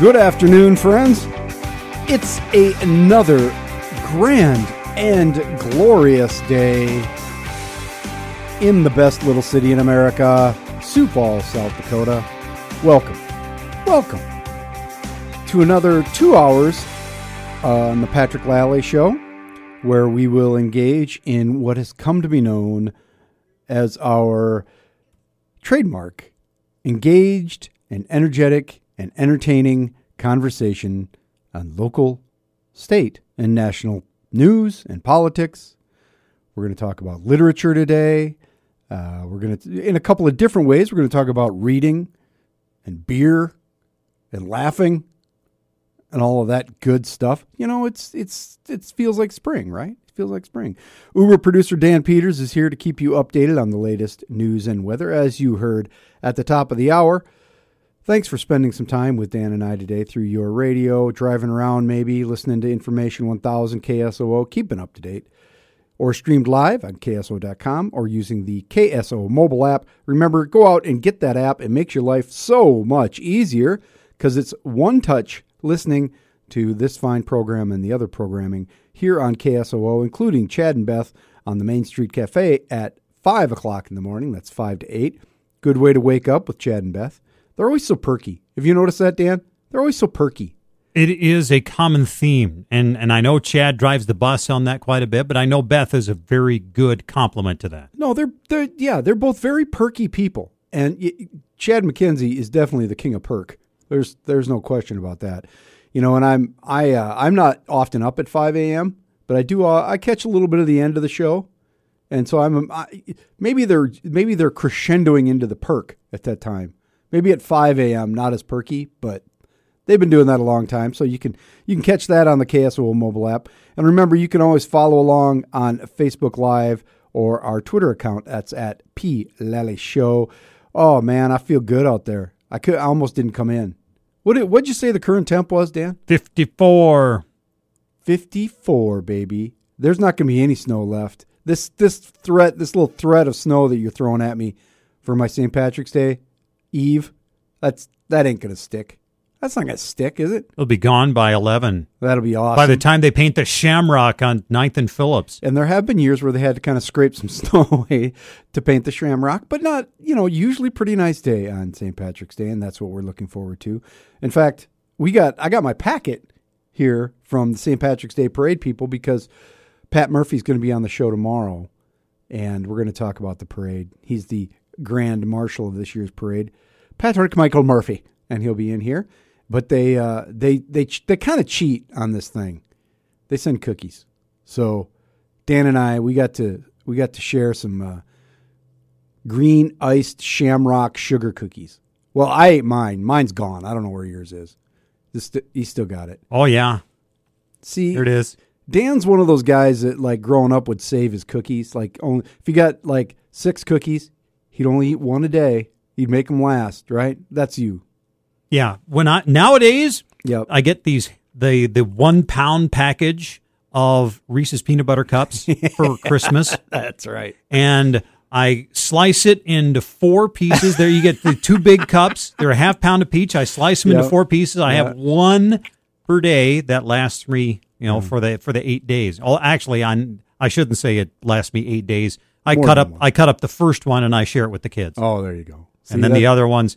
Good afternoon, friends. It's a, another grand and glorious day in the best little city in America, Sioux Falls, South Dakota. Welcome, welcome to another two hours on the Patrick Lally Show, where we will engage in what has come to be known as our trademark engaged and energetic and entertaining conversation on local, state, and national news and politics. We're going to talk about literature today. Uh, we're going to, in a couple of different ways, we're going to talk about reading and beer and laughing and all of that good stuff. You know, it's it's it feels like spring, right? It feels like spring. Uber producer Dan Peters is here to keep you updated on the latest news and weather, as you heard at the top of the hour. Thanks for spending some time with Dan and I today through your radio, driving around maybe, listening to Information 1000 KSOO, keeping up to date, or streamed live on KSO.com or using the KSO mobile app. Remember, go out and get that app. It makes your life so much easier because it's one touch listening to this fine program and the other programming here on KSOO, including Chad and Beth on the Main Street Cafe at 5 o'clock in the morning. That's 5 to 8. Good way to wake up with Chad and Beth. They're always so perky. Have you noticed that, Dan? They're always so perky. It is a common theme, and and I know Chad drives the bus on that quite a bit, but I know Beth is a very good complement to that. No, they're they're yeah, they're both very perky people, and y- Chad McKenzie is definitely the king of perk. There's there's no question about that. You know, and I'm I uh, I'm not often up at 5 a.m., but I do uh, I catch a little bit of the end of the show, and so I'm I, maybe they're maybe they're crescendoing into the perk at that time. Maybe at 5 a.m., not as perky, but they've been doing that a long time. So you can you can catch that on the KSO mobile app. And remember, you can always follow along on Facebook Live or our Twitter account. That's at P Lally Show. Oh man, I feel good out there. I could I almost didn't come in. What did what'd you say the current temp was, Dan? Fifty four. 54, baby. There's not going to be any snow left. This this threat, this little threat of snow that you're throwing at me for my St. Patrick's Day Eve, that's that ain't gonna stick. That's not gonna stick, is it? It'll be gone by eleven. That'll be awesome. By the time they paint the shamrock on 9th and Phillips. and there have been years where they had to kind of scrape some snow away to paint the shamrock, but not, you know, usually pretty nice day on St. Patrick's Day, and that's what we're looking forward to. In fact, we got I got my packet here from the St. Patrick's Day parade people because Pat Murphy's going to be on the show tomorrow, and we're going to talk about the parade. He's the grand marshal of this year's parade, Patrick Michael Murphy, and he'll be in here. But they uh, they they they kind of cheat on this thing. They send cookies, so Dan and I we got to we got to share some uh, green iced shamrock sugar cookies. Well, I ate mine. Mine's gone. I don't know where yours is. This, he still got it. Oh yeah, See, there it is. Dan's one of those guys that like growing up would save his cookies. Like only if you got like six cookies, he'd only eat one a day. He'd make them last, right? That's you. Yeah. When I nowadays Yep. I get these the the one pound package of Reese's peanut butter cups for Christmas. That's right. and I slice it into four pieces. There you get the two big cups. They're a half pound of peach. I slice them Yep. into four pieces. I Yeah. have one per day that lasts me, you know, hmm. for the for the eight days. Oh, actually, I I shouldn't say it lasts me eight days. I More cut up one. I cut up the first one and I share it with the kids, Oh, there you go. See, and then the other ones,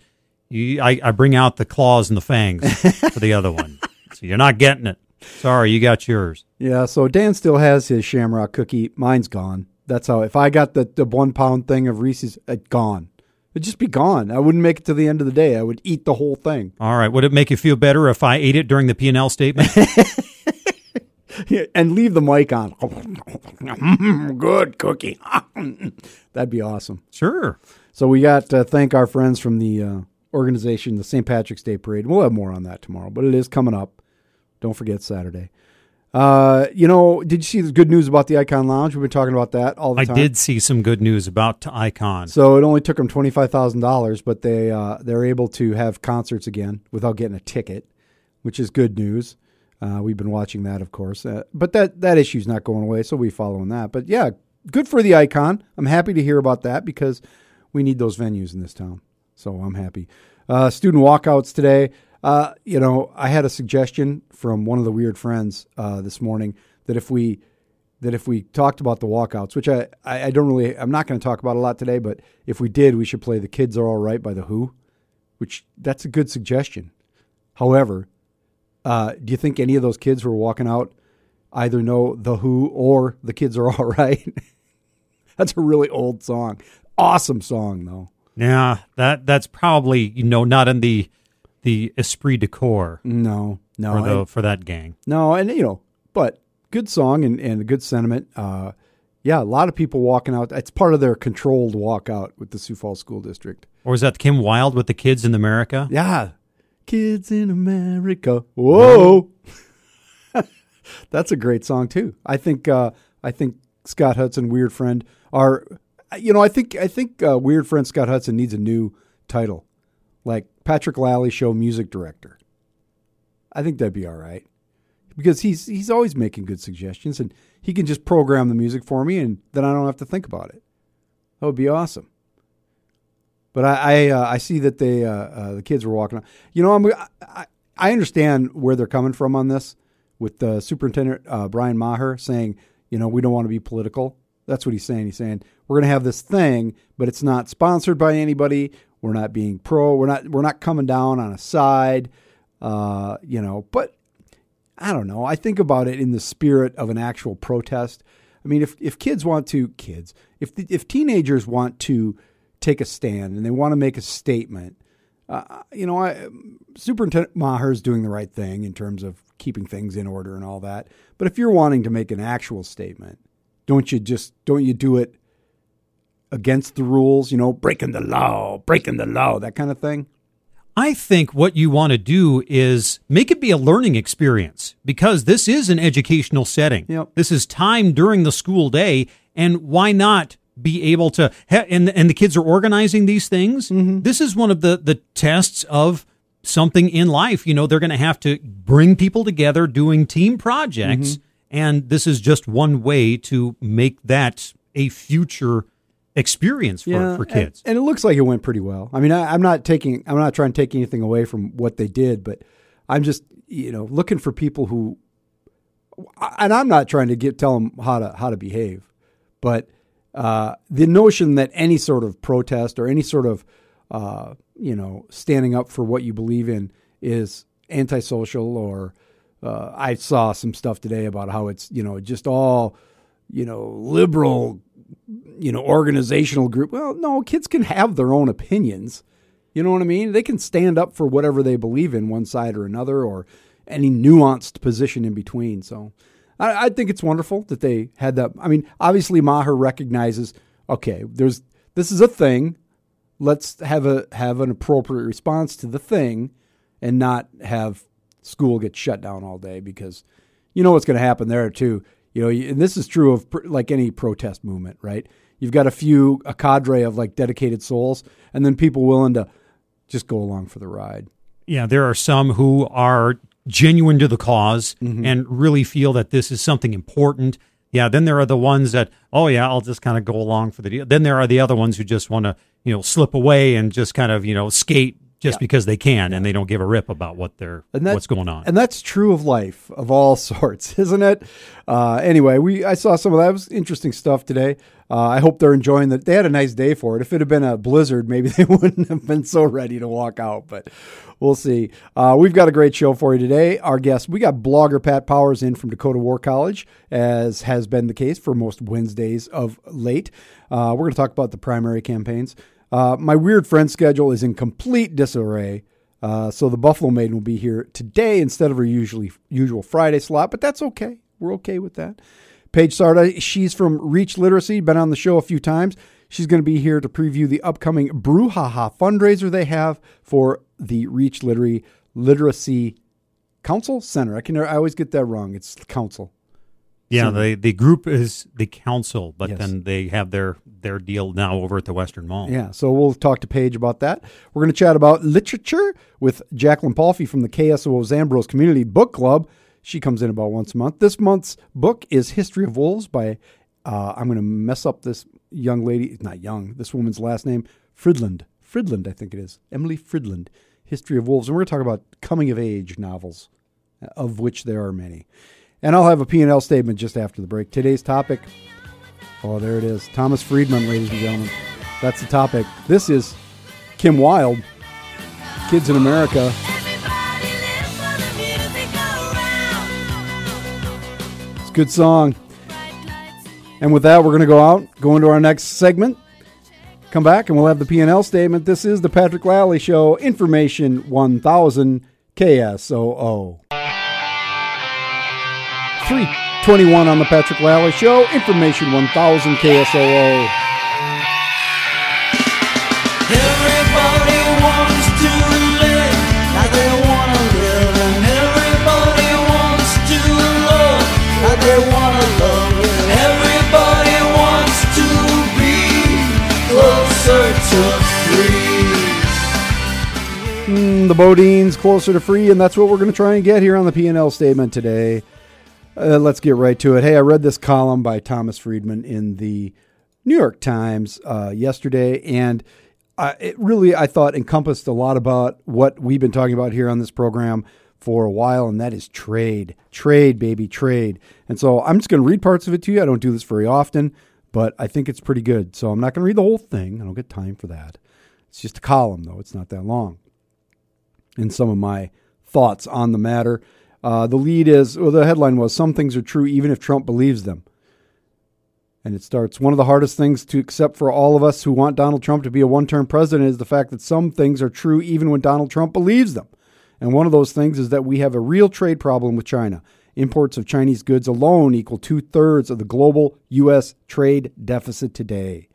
you, I I bring out the claws and the fangs for the other one. So you're not getting it. Sorry, you got yours. Yeah, so Dan still has his shamrock cookie. Mine's gone. That's how. If I got the, the one pound thing of Reese's, it gone. It'd just be gone. I wouldn't make it to the end of the day. I would eat the whole thing. All right. Would it make you feel better if I ate it during the P and L statement? and leave the mic on. Good cookie. That'd be awesome. sure. So we got to thank our friends from the uh, organization, the St. Patrick's Day Parade. We'll have more on that tomorrow, but it is coming up. Don't forget Saturday. Uh, you know, did you see the good news about the Icon Lounge? We've been talking about that all the I time. I did see some good news about Icon. So it only took them twenty five thousand dollars, but they uh, they're able to have concerts again without getting a ticket, which is good news. Uh, we've been watching that, of course, uh, but that that issue's not going away, so we following that. But yeah, good for the icon. I'm happy to hear about that because we need those venues in this town. So I'm happy. Uh, student walkouts today. Uh, you know, I had a suggestion from one of the weird friends uh, this morning that if we that if we talked about the walkouts, which I, I, don't really, I'm not going to talk about a lot today, but if we did, we should play "The Kids Are All Right" by the Who, which that's a good suggestion. However, uh, do you think any of those kids who are walking out either know the Who or "The Kids Are All Right"? that's a really old song. Awesome song though. Yeah, that that's probably you know not in the the esprit de corps No, no, for the for that gang. No, and you know, but good song and, and a good sentiment. Uh, yeah, a lot of people walking out. It's part of their controlled walkout with the Sioux Falls School District. Or was that Kim Wilde with the kids in America? Yeah, kids in America. Whoa, that's a great song too. I think. Uh, I think Scott Hudson, Weird Friend, are. You know, I think I think uh, Weird Friend Scott Hudson needs a new title, like Patrick Lally Show Music Director. I think that'd be all right because he's he's always making good suggestions and he can just program the music for me and then I don't have to think about it. That would be awesome. But I I, uh, I see that they uh, uh, the kids were walking. On. You know, I'm I, I understand where they're coming from on this with the superintendent uh, Brian Maher saying, you know, we don't want to be political. That's what he's saying. He's saying we're going to have this thing, but it's not sponsored by anybody. We're not being pro. We're not we're not coming down on a side. Uh, you know, but I don't know. I think about it in the spirit of an actual protest. I mean, if if kids want to kids, if the, if teenagers want to take a stand and they want to make a statement, uh, you know, I, Superintendent Maher is doing the right thing in terms of keeping things in order and all that. But if you're wanting to make an actual statement, don't you just don't you do it against the rules? You know, breaking the law, breaking the law, that kind of thing. I think what you want to do is make it be a learning experience because this is an educational setting. Yep. This is time during the school day, and why not be able to? Ha- and and the kids are organizing these things. Mm-hmm. This is one of the the tests of something in life. You know, they're going to have to bring people together doing team projects, mm-hmm. And this is just one way to make that a future experience for, for kids. And, it looks like it went pretty well. I mean, I, I'm not taking, I'm not trying to take anything away from what they did, but I'm just, you know, looking for people who, and I'm not trying to get tell them how to how to behave, but uh, the notion that any sort of protest or any sort of, uh, you know, standing up for what you believe in is antisocial or uh, I saw some stuff today about how it's you know just all you know liberal you know organizational group. Well no kids can have their own opinions. You know what i mean? They can stand up for whatever they believe in one side or another or any nuanced position in between. So i, I think it's wonderful that they had that. I mean obviously maher recognizes okay there's this is a thing. Let's have a have an appropriate response to the thing and not have school gets shut down all day because you know what's going to happen there too. You know, and this is true of pr- like any protest movement, right? You've got a few a cadre of like dedicated souls, and then people willing to just go along for the ride. Yeah, there are some who are genuine to the cause mm-hmm. and really feel that this is something important. Yeah, then there are the ones that, oh yeah, I'll just kind of go along for the deal. Then there are the other ones who just want to, you know, slip away and just kind of, you know, skate just because they can and they don't give a rip about what they're what's going on. And that's true of life of all sorts, isn't it? Uh, anyway, we I saw some of that. It was interesting stuff today. Uh, I hope they're enjoying that. They had a nice day for it. If it had been a blizzard, maybe they wouldn't have been so ready to walk out. But we'll see. Uh, we've got a great show for you today. Our guest, we got blogger Pat Powers in from Dakota War College, as has been the case for most Wednesdays of late. Uh, we're going to talk about the primary campaigns. Uh, my weird friend schedule is in complete disarray. Uh, so the Buffalo Maiden will be here today instead of her usually usual Friday slot, but that's okay. We're okay with that. Paige Sarda, she's from Reach Literacy, been on the show a few times. She's going to be here to preview the upcoming Brouhaha fundraiser they have for the Reach Literary Literacy Council Center. I can I always get that wrong. It's council. Yeah, the the group is the council, but Yes. then they have their their deal now over at the Western Mall. Yeah, so we'll talk to Paige about that. We're going to chat about literature with Jacqueline Palfy from the KSO Zandbroz Community Book Club. She comes in about once a month. This month's book is History of Wolves by, uh, I'm going to mess up this young lady, not young, this woman's last name, Fridlund. Fridlund, I think it is. Emily Fridlund. History of Wolves, and we're going to talk about coming of age novels, of which there are many. And I'll have a P&L statement just after the break. Today's topic, oh, there it is. Thomas Friedman, ladies and gentlemen. That's the topic. This is Kim Wilde, Kids in America. It's a good song. And with that, we're going to go out, go into our next segment. Come back and we'll have the P&L statement. This is the Patrick Lally Show, Information 1000 KSOO. 321 on the Patrick Lally Show, Information 1000 KSOO. Everybody wants to live like they wanna live, and everybody wants to love like they wanna love, everybody wants to be closer to free. Mm, the BoDeans closer to free, and that's what we're going to try and get here on the P&L statement today. Uh, let's get right to it. Hey, I read this column by Thomas Friedman in the New York Times uh, yesterday, and uh, it really, I thought, encompassed a lot about what we've been talking about here on this program for a while, and that is trade. Trade, baby, trade. And so I'm just going to read parts of it to you. I don't do this very often, but I think it's pretty good. So I'm not going to read the whole thing. I don't get time for that. It's just a column, though. It's not that long. And some of my thoughts on the matter. Uh, the lead is, well, the headline was Some things are true even if Trump believes them. And it starts One of the hardest things to accept for all of us who want Donald Trump to be a one term president is the fact that some things are true even when Donald Trump believes them. And one of those things is that we have a real trade problem with China. Imports of Chinese goods alone equal two thirds of the global U.S. trade deficit today.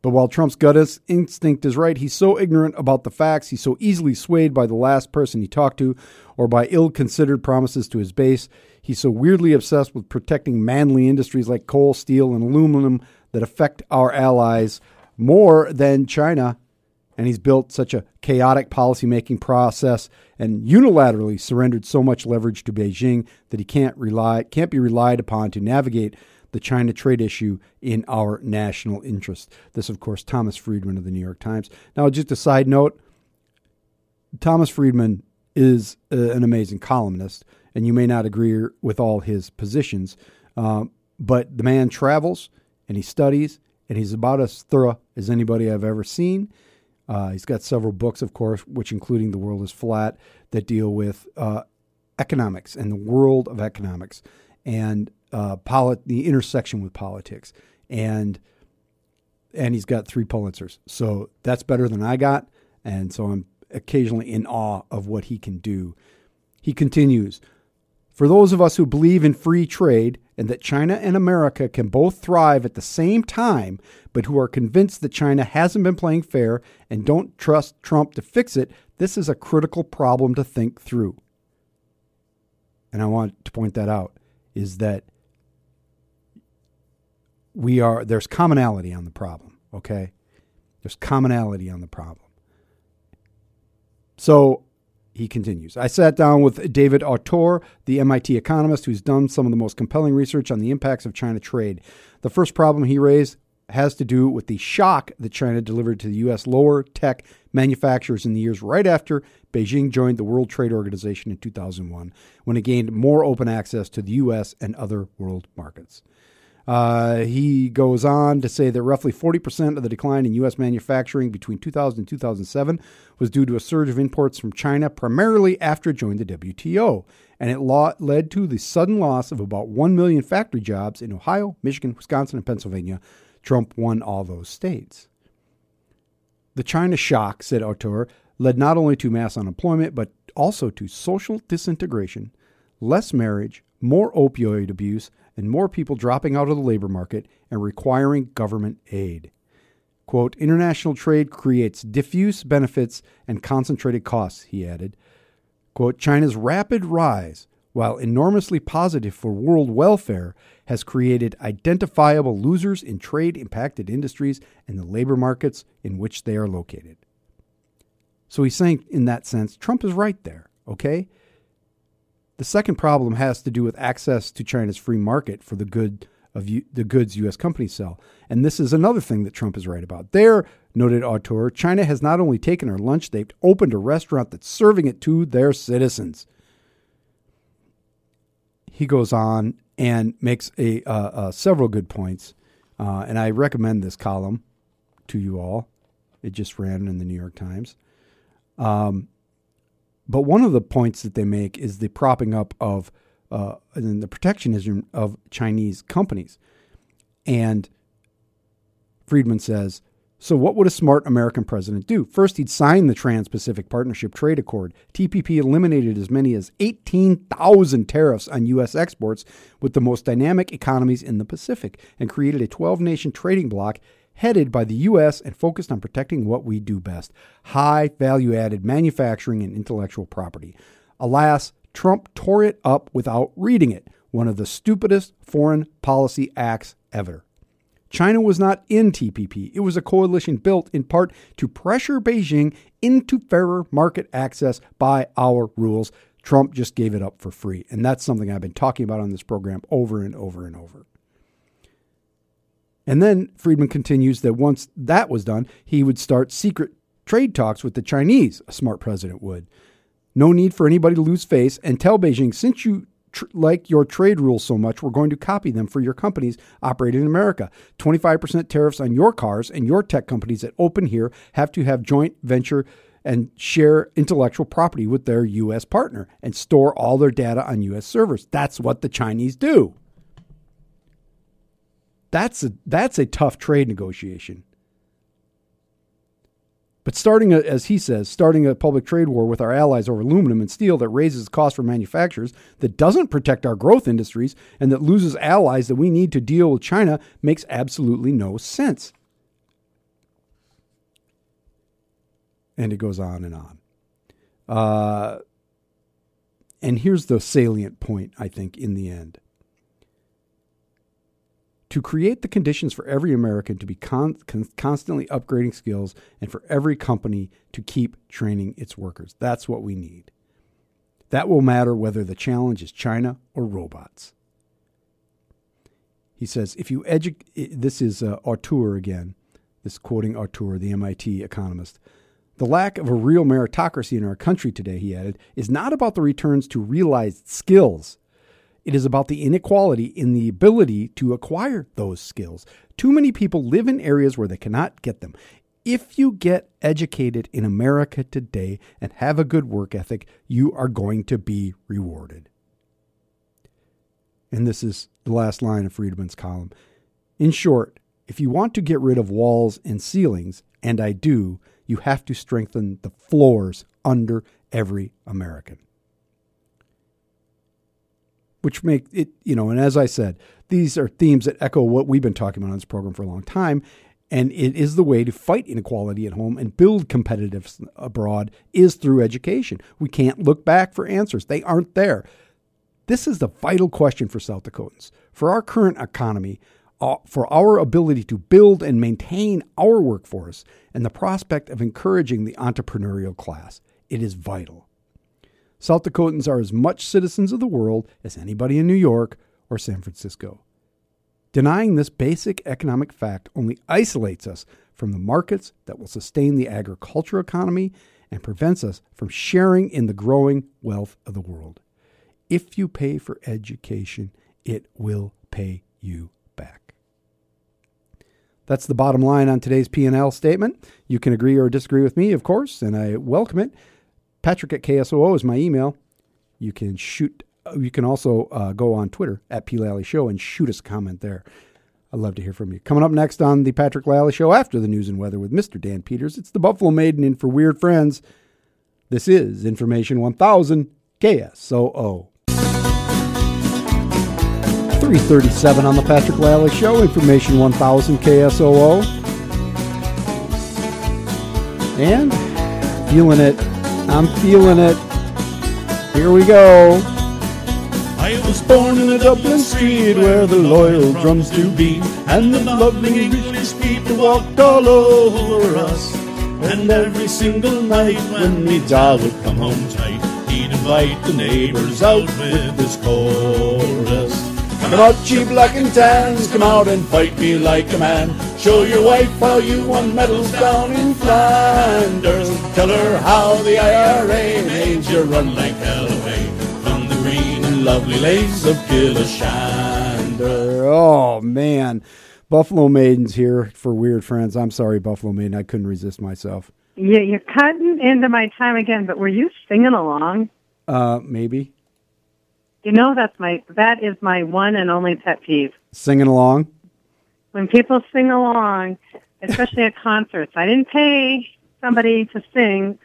But while Trump's gut instinct is right, he's so ignorant about the facts, he's so easily swayed by the last person he talked to or by ill considered promises to his base. He's so weirdly obsessed with protecting manly industries like coal, steel, and aluminum that affect our allies more than China. And he's built such a chaotic policymaking process and unilaterally surrendered so much leverage to Beijing that he can't rely can't be relied upon to navigate the China trade issue in our national interest. This, of course, Thomas Friedman of the New York Times. Now, just a side note Thomas Friedman is uh, an amazing columnist, and you may not agree with all his positions, uh, but the man travels and he studies, and he's about as thorough as anybody I've ever seen. Uh, he's got several books, of course, which including The World is Flat, that deal with uh, economics and the world of economics and uh, polit- the intersection with politics. And and he's got three Pulitzers. So that's better than I got. And so I'm occasionally in awe of what he can do. He continues For those of us who believe in free trade and that China and America can both thrive at the same time, but who are convinced that China hasn't been playing fair and don't trust Trump to fix it, this is a critical problem to think through. And I want to point that out is that we are there's commonality on the problem, okay? There's commonality on the problem. So he continues. I sat down with David Autor, the MIT economist who's done some of the most compelling research on the impacts of China trade. The first problem he raised has to do with the shock that China delivered to the U.S. lower tech manufacturers in the years right after Beijing joined the World Trade Organization in 2001, when it gained more open access to the U.S. and other world markets. Uh, he goes on to say that roughly 40% of the decline in U.S. manufacturing between 2000 and 2007 was due to a surge of imports from China, primarily after it joined the WTO. And it led to the sudden loss of about 1 million factory jobs in Ohio, Michigan, Wisconsin, and Pennsylvania. Trump won all those states. The China shock, said Autor, led not only to mass unemployment, but also to social disintegration, less marriage, more opioid abuse, and more people dropping out of the labor market and requiring government aid. Quote, international trade creates diffuse benefits and concentrated costs, he added. Quote, China's rapid rise, while enormously positive for world welfare, has created identifiable losers in trade impacted industries and the labor markets in which they are located. So he's saying, in that sense, Trump is right there, okay? The second problem has to do with access to China's free market for the good of U- the goods U.S. companies sell. And this is another thing that Trump is right about. There, noted Autor, China has not only taken our lunch, they've opened a restaurant that's serving it to their citizens. He goes on and makes a uh, uh, several good points, uh, and I recommend this column to you all. It just ran in the New York Times. Um, but one of the points that they make is the propping up of uh, and the protectionism of Chinese companies. And Friedman says, so what would a smart American president do? First, he'd sign the Trans Pacific Partnership Trade Accord. TPP eliminated as many as 18,000 tariffs on U.S. exports with the most dynamic economies in the Pacific and created a 12 nation trading bloc headed by the U.S. and focused on protecting what we do best high value added manufacturing and intellectual property. Alas, Trump tore it up without reading it, one of the stupidest foreign policy acts ever. China was not in TPP. It was a coalition built in part to pressure Beijing into fairer market access by our rules. Trump just gave it up for free. And that's something I've been talking about on this program over and over and over. And then Friedman continues that once that was done, he would start secret trade talks with the Chinese, a smart president would. No need for anybody to lose face and tell Beijing, since you tr- like your trade rules so much, we're going to copy them for your companies operating in America. 25% tariffs on your cars and your tech companies that open here have to have joint venture and share intellectual property with their U.S. partner and store all their data on U.S. servers. That's what the Chinese do. That's a, that's a tough trade negotiation. But starting, a, as he says, starting a public trade war with our allies over aluminum and steel that raises costs for manufacturers, that doesn't protect our growth industries, and that loses allies that we need to deal with China makes absolutely no sense. And it goes on and on. Uh, and here's the salient point, I think, in the end to create the conditions for every American to be con- con- constantly upgrading skills and for every company to keep training its workers. That's what we need. That will matter whether the challenge is China or robots. He says, if you educate, this is uh, Autor again, this quoting Autor, the MIT economist. The lack of a real meritocracy in our country today, he added, is not about the returns to realized skills it is about the inequality in the ability to acquire those skills. Too many people live in areas where they cannot get them. If you get educated in America today and have a good work ethic, you are going to be rewarded. And this is the last line of Friedman's column. In short, if you want to get rid of walls and ceilings, and I do, you have to strengthen the floors under every American which make it, you know, and as I said, these are themes that echo what we've been talking about on this program for a long time. And it is the way to fight inequality at home and build competitiveness abroad is through education. We can't look back for answers. They aren't there. This is the vital question for South Dakotans. For our current economy, uh, for our ability to build and maintain our workforce, and the prospect of encouraging the entrepreneurial class, it is vital. South Dakotans are as much citizens of the world as anybody in New York or San Francisco. Denying this basic economic fact only isolates us from the markets that will sustain the agriculture economy and prevents us from sharing in the growing wealth of the world. If you pay for education, it will pay you back. That's the bottom line on today's P&L statement. You can agree or disagree with me, of course, and I welcome it. Patrick at KSOO is my email. You can shoot. You can also uh, go on Twitter at P Lally Show and shoot us a comment there. I'd love to hear from you. Coming up next on the Patrick Lally Show after the news and weather with Mr. Dan Peters, it's the Buffalo Maiden in for Weird Friends. This is Information 1000 KSOO. 337 on the Patrick Lally Show, Information 1000 KSOO. And feeling it I'm feeling it. Here we go. I was born in a Dublin street where the loyal drums do beat, and the lovely English people walked all over us. And every single night when me dad would come home tight, he'd invite the neighbours out with his chorus. Come out, cheap black and tans, come out and fight me like a man. Show your wife how you won medals down in Flanders. Tell her how the IRA made you run like hell away from the green and lovely lakes of Killashandra. Oh, man. Buffalo Maiden's here for Weird Friends. I'm sorry, Buffalo Maiden. I couldn't resist myself. Yeah, you're cutting into my time again, but were you singing along? Uh, maybe. You know that's my that is my one and only pet peeve. Singing along? When people sing along, especially at concerts. I didn't pay somebody to sing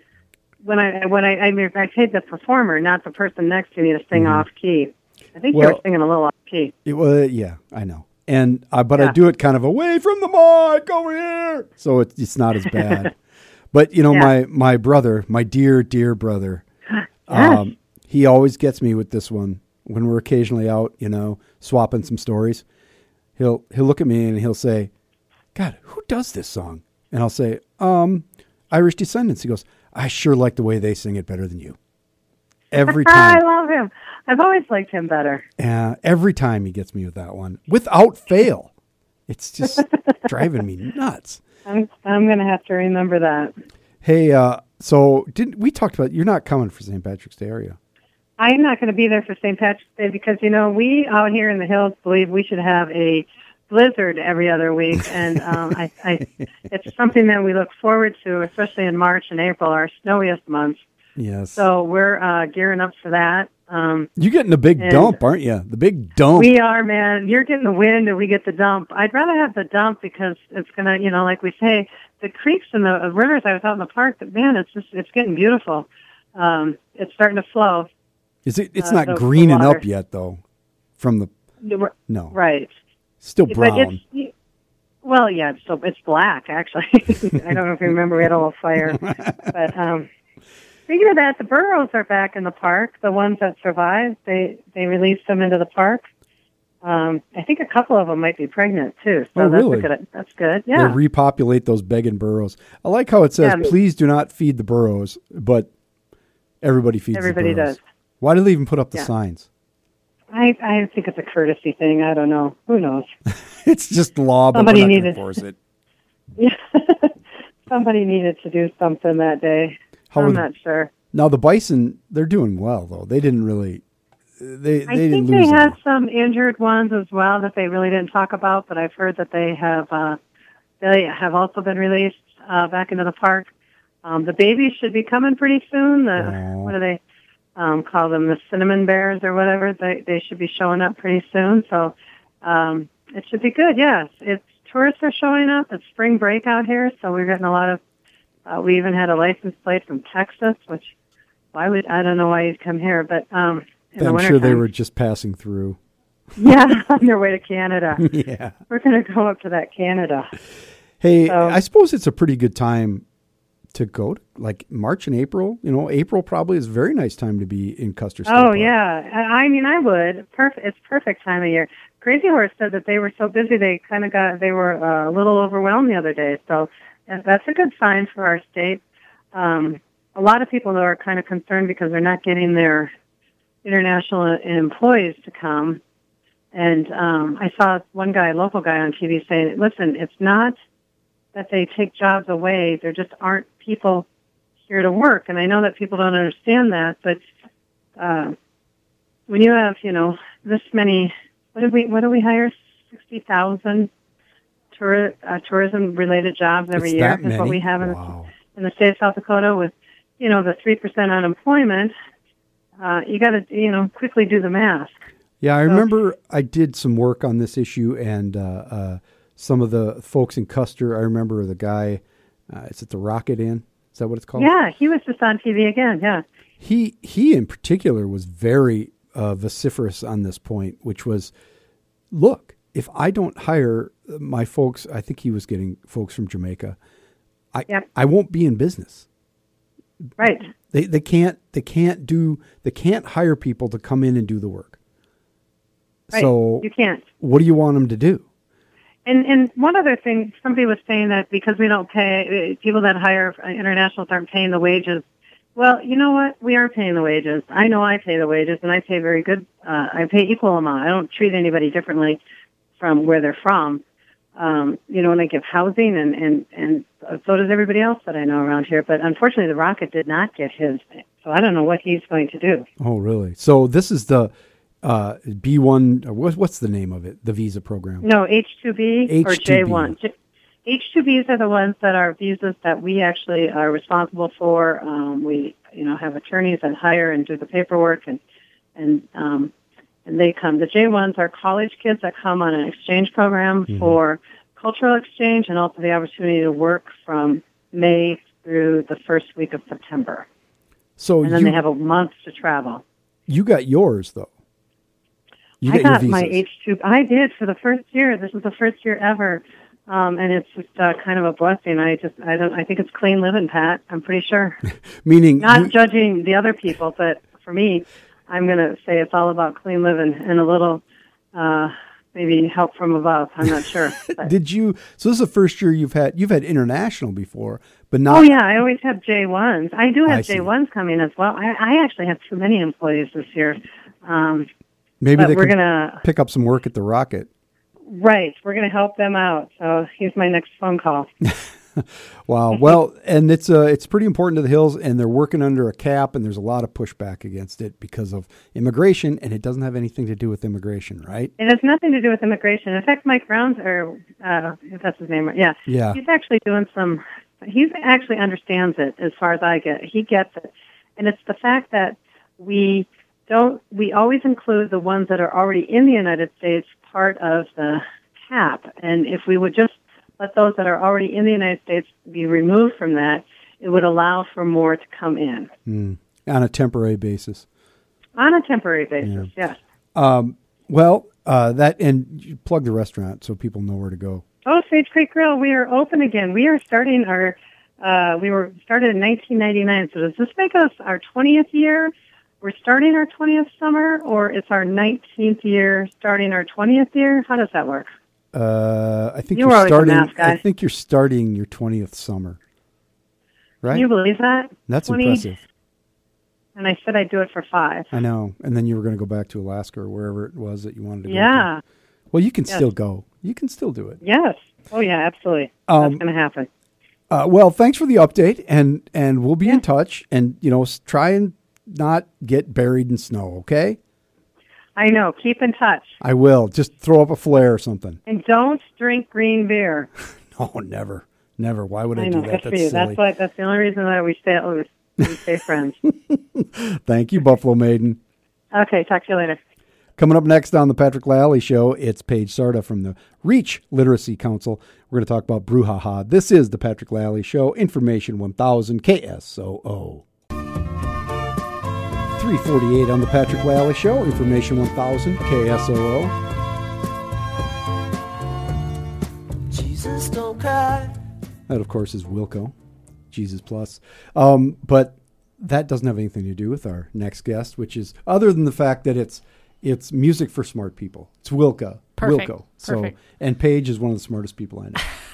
when I when I I, mean, I paid the performer, not the person next to me to sing off key. I think you Well- were singing a little off key. It, well, yeah, I know. And uh, but I do it kind of away from the mic over here, so it's it's not as bad. but you know, Yeah. my my brother, my dear dear brother, um, he always gets me with this one when we're occasionally out, you know, swapping some stories. He'll he'll look at me and he'll say, "God, who does this song?" And I'll say, "Um, Irish Descendants." He goes, "I sure like the way they sing it better than you." Every time. I love him. I've always liked him better. Uh, every time he gets me with that one, without fail. It's just driving me nuts. I'm I'm gonna have to remember that. Hey, uh, so didn't we talked about you're not coming for St. Patrick's Day, are you? I'm not going to be there for St. Patrick's Day because you know we out here in the hills believe we should have a blizzard every other week, and um, I, I, it's something that we look forward to, especially in March and April, our snowiest months. Yes. So we're uh, gearing up for that. Um, you're getting a big dump, aren't you? The big dump. we are, man. You're getting the wind, and we get the dump. I'd rather have the dump because it's gonna, you know, like we say, the creeks and the rivers. I was out in the park, but man, it's just it's getting beautiful. Um, it's starting to flow. Is it? It's uh, not greening up yet, though. From the no, Right. still brown. it's well, yeah, it's still it's black actually. I don't know if you remember we had a little fire, but um, speaking of that, the burros are back in the park. The ones that survived, they they released them into the park. Um, I think a couple of them might be pregnant too. So Oh, that's really? a good. That's good. They repopulate those begging burros. I like how it says, Yeah. "Please do not feed the burros," but everybody feeds. Everybody the burros. does. Why did they even put up the Yeah. signs? I I think it's a courtesy thing. I don't know. Who knows? It's just law, but Somebody needed- enforce it. Somebody needed to do something that day. How I'm the- not sure. Now the bison, they're doing well though. They didn't really. They I they didn't think they had some injured ones as well that they really didn't talk about, but I've heard that they have uh, they have also been released uh, back into the park. Um, the babies should be coming pretty soon. The Aw. what are they um, call them? The cinnamon bears or whatever. They they should be showing up pretty soon. So um, it should be good. Yes, it's tourists are showing up. It's spring break out here, so we're getting a lot of. Uh, we even had a license plate from Texas, which why would I don't know why you'd come here, but um, I'm winter sure they were just passing through. yeah, on their way to Canada. yeah. We're going to go up to that Canada. Hey, So- I suppose it's a pretty good time to go to like March and April. You know, April probably is a very nice time to be in Custer State Oh Park. yeah, I mean I would. Perfect. It's perfect time of year. Crazy Horse said that they were so busy they kind of got they were uh, a little overwhelmed the other day. So uh, that's a good sign for our state. Um, a lot of people though are kind of concerned because they're not getting their international employees to come. And um, I saw one guy, a local guy on TV, saying, "Listen, it's not that they take jobs away. There just aren't people here to work." And I know that people don't understand that, but uh, when you have, you know, this many, what did we, what do we hire? Sixty thousand tour, uh, tourism-related jobs every It's year that is many. what we have in, wow. in the state of South Dakota with, you know, the three percent unemployment. Uh, you got to, you know, quickly do the math. Yeah, I remember I did some work on this issue, and uh, uh, some of the folks in Custer. I remember the guy. Uh, is it the Rocket Inn? Is that what it's called? Yeah, he was just on TV again. Yeah. He he in particular was very uh, vociferous on this point, which was, look, if I don't hire my folks, I think he was getting folks from Jamaica. I Yep. I won't be in business. Right. They they can't they can't do they can't hire people to come in and do the work. Right. So you can't. what do you want them to do? And and one other thing, somebody was saying that because we don't pay uh, people that hire internationals aren't paying the wages Well, you know what? We are paying the wages. I know I pay the wages, and I pay very good. Uh, I pay equal amount. I don't treat anybody differently from where they're from. Um, you know, and I give housing, and and and so does everybody else that I know around here. But unfortunately, the Rocket did not get his, so I don't know what he's going to do. Oh, really? So this is the uh, B one. What, what's the name of it? The visa program. No, H two B or H-2B. J one. H two Bs are the ones that are visas that we actually are responsible for. Um, we, you know, have attorneys that hire and do the paperwork, and and um, and they come. The J ones are college kids that come on an exchange program for cultural exchange and also the opportunity to work from May through the first week of September, So and then you they have a month to travel. you got yours though. You I got, my. H two. I did for the first year. This was the first year ever, um, and it's just uh, kind of a blessing. I just, I don't, I think it's clean living, Pat. I'm pretty sure. Meaning Not you- judging the other people, but for me, I'm going to say it's all about clean living and a little, uh, maybe help from above. I'm not sure. Did you? So this is the first year you've had you've had international before, but not. Oh yeah, I always have J ones. I do have. J ones coming as well. I, I actually have too many employees this year. Um, Maybe but they we're could gonna pick up some work at the Rocket. right. We're gonna help them out. So here's my next phone call. Wow. Well, and it's uh, it's pretty important to the Hills, and they're working under a cap, and there's a lot of pushback against it because of immigration, and it doesn't have anything to do with immigration, right? It has nothing to do with immigration. In fact, Mike Brown's, or uh, if that's his name, yeah, Yeah. he's actually doing some. He actually understands it as far as I get. He gets it, and it's the fact that we don't. We always include the ones that are already in the United States part of the cap, and if we would just let those that are already in the United States be removed from that, it would allow for more to come in On a temporary basis. on a temporary basis. Yes. Well, uh, that and you plug the restaurant so people know where to go. Oh, Sage Creek Grill, we are open again. We are starting our, uh, we were started in 1999. So does this make us our 20th year? We're starting our 20th summer, or it's our 19th year starting our 20th year? How does that work? Uh, I think You are were always a starting. math. I think you're starting your twentieth summer. Right. Can you believe that? That's 20 impressive. And I said I'd do it for five. I know. And then you were going to go back to Alaska or wherever it was that you wanted to go. Yeah. to. Well, you can Yes. still go. You can still do it. Yes. Oh, yeah, absolutely. Um, That's going to happen. Uh, well, thanks for the update, and and we'll be in touch. And you know, try and not get buried in snow. Okay. I know. Keep in touch. I will. Just throw up a flare or something. And don't drink green beer. No, never, never. Why would I, I do know. that? Good for That's. That's why. That's the only reason that we stay, we stay friends. Thank you, Buffalo Maiden. Okay. Talk to you later. Coming up next on the Patrick Lally Show, it's Paige Sarda from the Reach Literacy Council. We're going to talk about brouhaha. This is the Patrick Lally Show, Information 1000 KSOO. 348 on the Patrick Lally Show, Information 1000 KSOO. Jesus don't cry. That, of course, is Wilco, Jesus Plus. Um, but that doesn't have anything to do with our next guest, which is other than the fact that it's it's music for smart people. It's Wilco. Perfect. Wilco. So, Perfect. and Paige is one of the smartest people I know.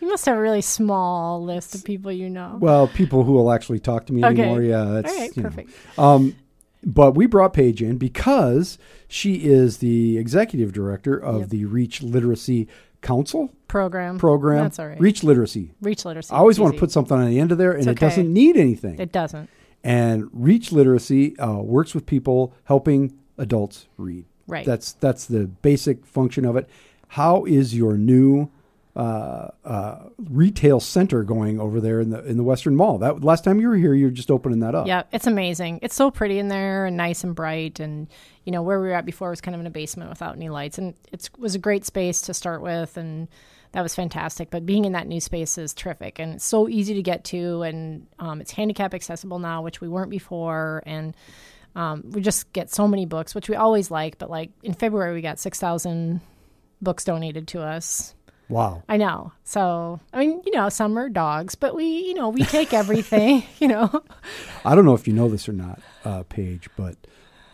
You must have a really small list of people you know. well, people who will actually talk to me Okay. anymore. Yeah, that's All right, you know. perfect. Um, but we brought Paige in because she is the executive director of Yep. the Reach Literacy Council program. program. That's all right. Reach Literacy. Reach literacy. I always It's want to put something on the end of there, and It's it doesn't need anything. It doesn't. and Reach Literacy uh, works with people helping adults read. Right. That's that's the basic function of it. How is your new uh, uh, retail center going over there in the in the Western Mall? That last time you were here, you were just opening that up. Yeah, it's amazing. It's so pretty in there and nice and bright. And you know where we were at before was kind of in a basement without any lights, and it was a great space to start with, and that was fantastic. But being in that new space is terrific, and it's so easy to get to, and um, it's handicap accessible now, which we weren't before, and um, we just get so many books, which we always like. But like in February, we got six thousand books donated to us. Wow. I know. So, I mean, you know, some are dogs, but we, you know, we take everything, you know. I don't know if you know this or not, uh, Paige, but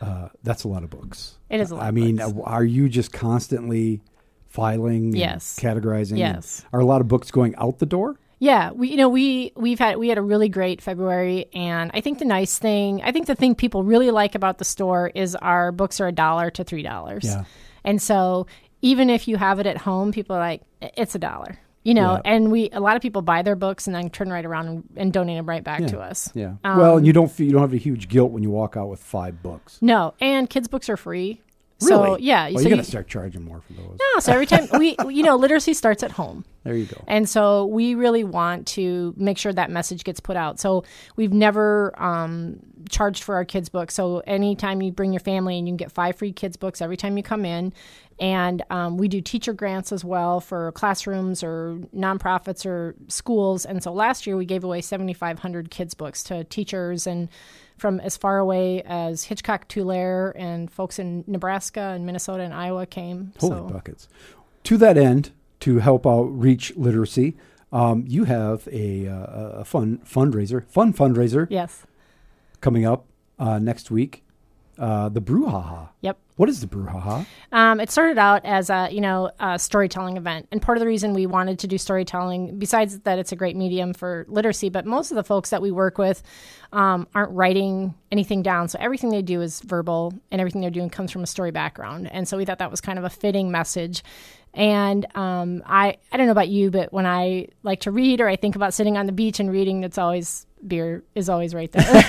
uh, that's a lot of books. It is a lot I of mean, books. are you just constantly filing, and Yes. categorizing? Yes. Are a lot of books going out the door? Yeah, we you know we we've had we had a really great February, and I think the nice thing, I think the thing people really like about the store is our books are a dollar to three dollars. Yeah. and so even if you have it at home, people are like, it's a dollar, you know. Yeah. And we a lot of people buy their books and then turn right around and, and donate them right back to us. Yeah. Um, well, and you don't feel, you don't have a huge guilt when you walk out with five books. No, and kids' books are free. So Really? yeah, Well, so you got to start charging more for those. no, so every time we you know literacy starts at home. There you go. And so we really want to make sure that message gets put out. So we've never um, charged for our kids' books. So anytime you bring your family and you can get five free kids' books every time you come in. And um, we do teacher grants as well for classrooms or nonprofits or schools. And so last year we gave away 7,500 kids' books to teachers and from as far away as Hitchcock, Tulare, and folks in Nebraska and Minnesota and Iowa came. Holy so buckets. To that end, to help out reach literacy, um, you have a, uh, a fun fundraiser, fun fundraiser yes, coming up uh, next week. Uh, the Brouhaha. yep. What is the Brouhaha? Um, it started out as a you know a storytelling event, and part of the reason we wanted to do storytelling, besides that it's a great medium for literacy, but most of the folks that we work with um, aren't writing anything down, so everything they do is verbal, and everything they're doing comes from a story background, and so we thought that was kind of a fitting message. And um, I I don't know about you, but when I like to read or I think about sitting on the beach and reading, it's always beer is always right there.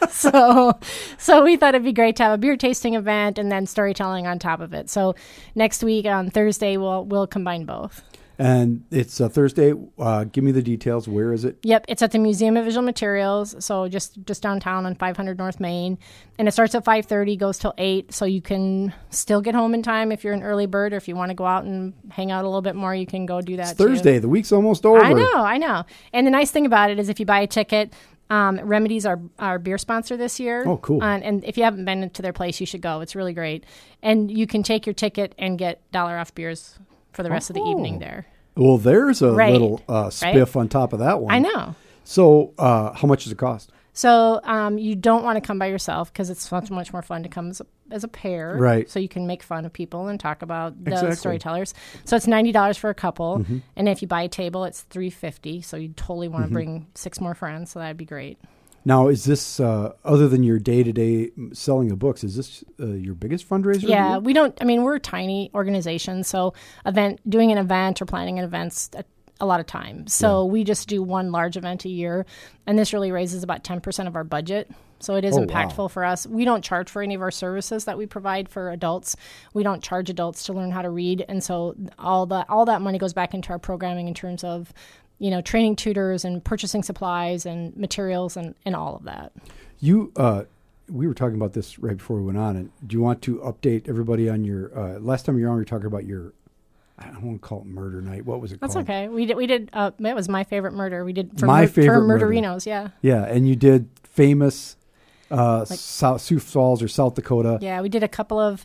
so so we thought it'd be great to have a beer tasting event and then storytelling on top of it. So next week on Thursday we'll we'll combine both. And it's a Thursday. Uh, give me the details. Where is it? Yep, it's at the Museum of Visual Materials, so just just downtown on 500 North Main, and it starts at 5:30, goes till 8, so you can still get home in time if you're an early bird, or if you want to go out and hang out a little bit more, you can go do that. It's too. Thursday. The week's almost over. I know, I know. And the nice thing about it is if you buy a ticket, um, Remedies our our beer sponsor this year. Oh, cool. And, and if you haven't been to their place, you should go. It's really great. And you can take your ticket and get dollar off beers for the rest of the Oh. evening there. Well, there's a Right. little uh, spiff on top of that one. I know. So, uh, how much does it cost? So um, you don't want to come by yourself because it's much much more fun to come as a, as a pair, Right. So you can make fun of people and talk about the Exactly. Mm-hmm. storytellers. So it's ninety dollars for a couple, and if you buy a table, it's three fifty. So you totally want to bring six more friends. So that'd be great. Now, is this uh, other than your day to day selling of books? Is this uh, your biggest fundraiser? Yeah, we don't. I mean, we're a tiny organization, so event doing an event or planning an event's a, a lot of time. So we just do one large event a year, and this really raises about ten percent of our budget. So it is Oh, wow. impactful for us. We don't charge for any of our services that we provide for adults. We don't charge adults to learn how to read, and so all that all that money goes back into our programming in terms of you know training tutors and purchasing supplies and materials and, and all of that. You, uh, we were talking about this right before we went on. And do you want to update everybody on your uh, last time you were on? We were talking about your. I don't want to call it murder night. What was it called? That's called? okay. We did. We did. Uh, that was my favorite murder. We did for My mur- favorite for murder. murderinos. Yeah, Yeah, and you did famous uh, South, Sioux Falls or South Dakota. yeah. We did a couple of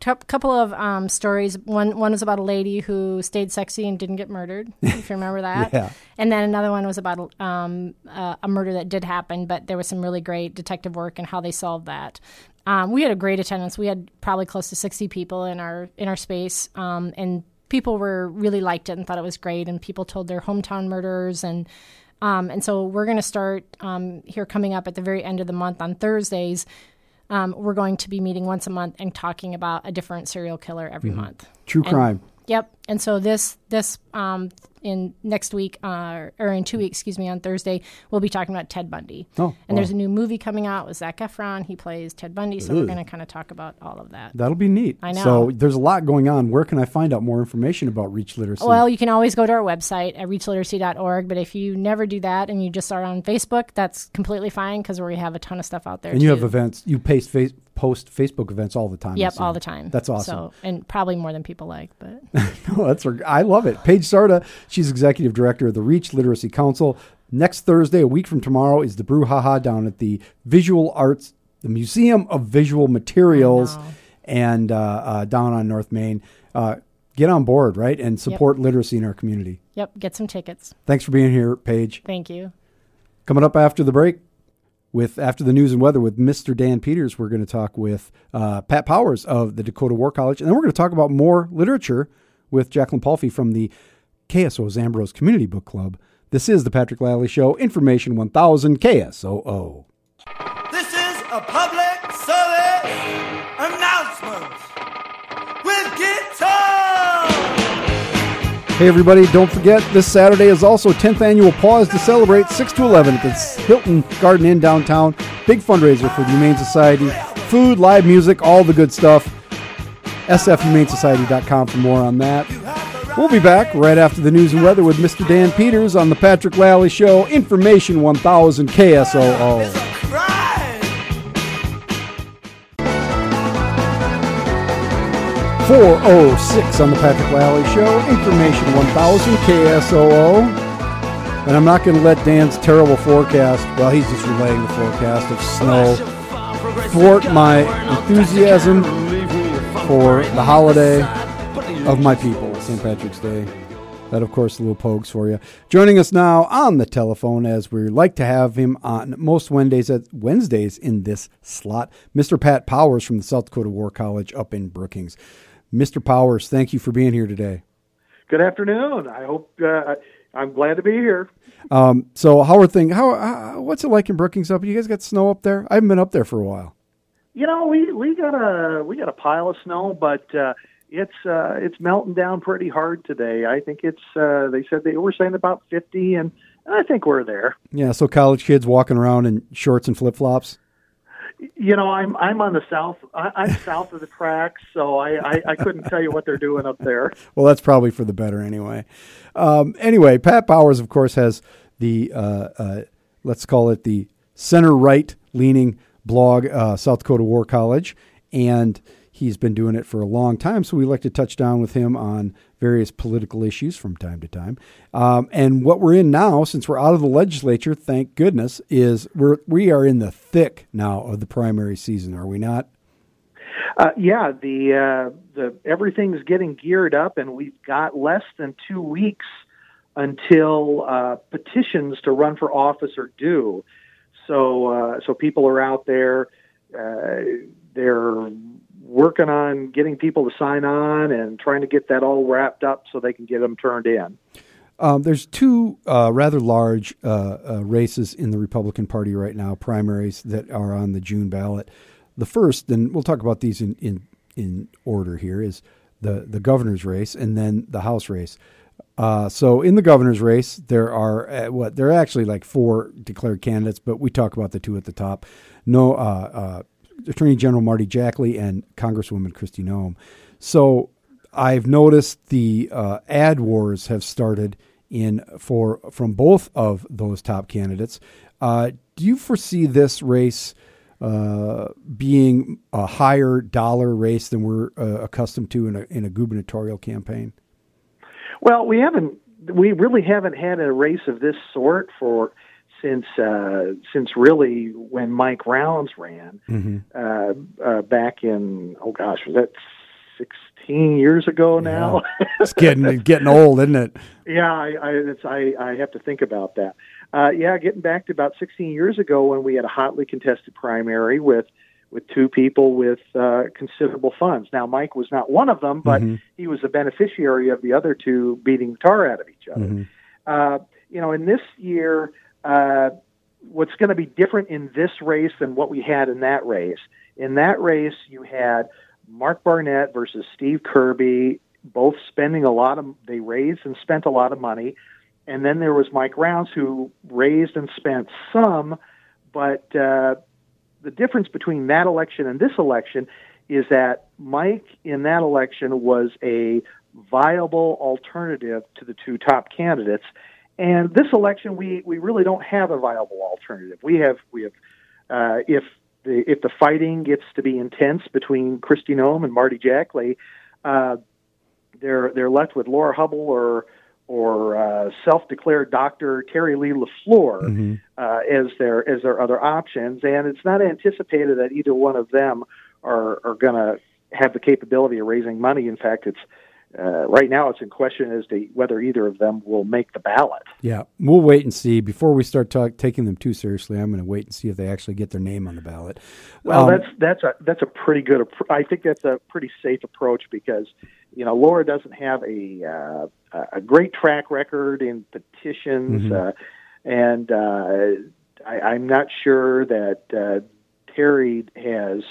cou- couple of um, stories. One one was about a lady who stayed sexy and didn't get murdered. if you remember that. Yeah. And then another one was about um, uh, a murder that did happen, but there was some really great detective work and how they solved that. Um, we had a great attendance. We had probably close to sixty people in our in our space, um, and people were really liked it and thought it was great. And people told their hometown murders and. Um, and so we're going to start um, here coming up at the very end of the month on Thursdays. Um, we're going to be meeting once a month and talking about a different serial killer every month. True And- crime. Yep. And so this this um, in next week uh, or in two weeks, excuse me, on Thursday, we'll be talking about Ted Bundy. Oh, and there's a new movie coming out with Zac Efron. He plays Ted Bundy, so we're going to kind of talk about all of that. That'll be neat. I know. So there's a lot going on. Where can I find out more information about Reach Literacy? Well, you can always go to our website at reachliteracy.org, but if you never do that and you just are on Facebook, that's completely fine because we have a ton of stuff out there. and you have events. You paste face, post Facebook events all the time. Yep, all the time. That's awesome. So, and probably more than people like, but Oh, that's I love it. Paige Sarda, she's executive director of the Reach Literacy Council. Next Thursday, a week from tomorrow, is the Brouhaha down at the Visual Arts, the Museum of Visual Materials, and uh, uh, down on North Main. Uh, get on board, right, and support literacy in our community. yep, get some tickets. Thanks for being here, Paige. Thank you. Coming up after the break, with after the news and weather with Mr. Dan Peters, we're going to talk with uh, Pat Powers of the Dakota War College, and then we're going to talk about more literature with Jacqueline Palfy from the KSO Zandbroz Community Book Club. This is the Patrick Lally Show, Information 1000 KSOO. This is a public service announcement with guitar. Hey, everybody, don't forget this Saturday is also 10th annual Paws to Celebrate 6 to 11 at the Hilton Garden Inn downtown. Big fundraiser for the Humane Society. Food, live music, all the good stuff. SFHumaneSociety.com for more on that. We'll be back right after the news and weather with Mr. Dan Peters on the Patrick Lally Show, Information 1000 KSOO. 406 on the Patrick Lally Show, Information 1000 KSOO. And I'm not going to let Dan's terrible forecast, well, he's just relaying the forecast of snow, thwart my enthusiasm for the holiday of my people, St. Patrick's Day. That, of course, a little pogues for you. Joining us now on the telephone, as we like to have him on most Wednesdays at Wednesdays in this slot, Mr. Pat Powers from the South Dakota War College up in Brookings. Mr. Powers, thank you for being here today. Good afternoon. I hope uh, I'm glad to be here. Um, so, how are things? How, how what's it like in Brookings up? You guys got snow up there? I haven't been up there for a while. You know, we we got a we got a pile of snow, but uh, it's uh, it's melting down pretty hard today. I think it's uh, they said they were saying about 50, and I think we're there. Yeah, so college kids walking around in shorts and flip flops. You know, I'm I'm on the south. I, I'm south of the tracks, so I, I I couldn't tell you what they're doing up there. Well, that's probably for the better anyway. Um, anyway, Pat Powers, of course, has the uh, uh, let's call it the center right leaning blog, uh, South Dakota War College, and he's been doing it for a long time. So we like to touch down with him on various political issues from time to time. Um, and what we're in now, since we're out of the legislature, thank goodness, is we're we are in the thick now of the primary season. Are we not? Uh, yeah, the uh, the everything's getting geared up, and we've got less than two weeks until uh, petitions to run for office are due. So uh, so people are out there. Uh, they're working on getting people to sign on and trying to get that all wrapped up so they can get them turned in. Um, there's two uh, rather large uh, uh, races in the Republican Party right now, primaries that are on the June ballot. The first, and we'll talk about these in, in, in order here, is the, the governor's race and then the House race. Uh, so in the governor's race, there are uh, what there are actually like four declared candidates, but we talk about the two at the top. No, uh, uh, Attorney General Marty Jackley and Congresswoman Kristi Noem. So I've noticed the uh, ad wars have started in for from both of those top candidates. Uh, do you foresee this race uh, being a higher dollar race than we're uh, accustomed to in a, in a gubernatorial campaign? Well, we haven't. We really haven't had a race of this sort for since uh, since really when Mike Rounds ran Mm-hmm. uh, uh, back in oh gosh was that sixteen years ago now? It's getting getting old, isn't it? yeah, I I, it's, I I have to think about that. Uh, yeah, getting back to about sixteen years ago when we had a hotly contested primary with with two people with uh, considerable funds. Now, Mike was not one of them, but Mhm. he was a beneficiary of the other two beating the tar out of each other. Mhm. Uh, you know, in this year, uh, what's going to be different in this race than what we had in that race? In that race, you had Mark Barnett versus Steve Kirby, both spending a lot of, they raised and spent a lot of money. And then there was Mike Rounds, who raised and spent some, but uh, the difference between that election and this election is that Mike in that election was a viable alternative to the two top candidates. And this election, we, we really don't have a viable alternative. We have we have uh, if the if the fighting gets to be intense between Kristi Noem and Marty Jackley, uh, they're they're left with Lora Hubbel or or uh, self-declared Dr. Terry Lee Lafleur Mhm. uh, as their as their other options, and it's not anticipated that either one of them are are going to have the capability of raising money. In fact, it's uh, right now it's in question as to whether either of them will make the ballot. Yeah, we'll wait and see. Before we start talk, taking them too seriously, I'm going to wait and see if they actually get their name on the ballot. Well, Um, that's that's a that's a pretty good. I think that's a pretty safe approach because you know Lora doesn't have a uh, a great track record in petitions, uh, and uh, I, I'm not sure that uh, Terry has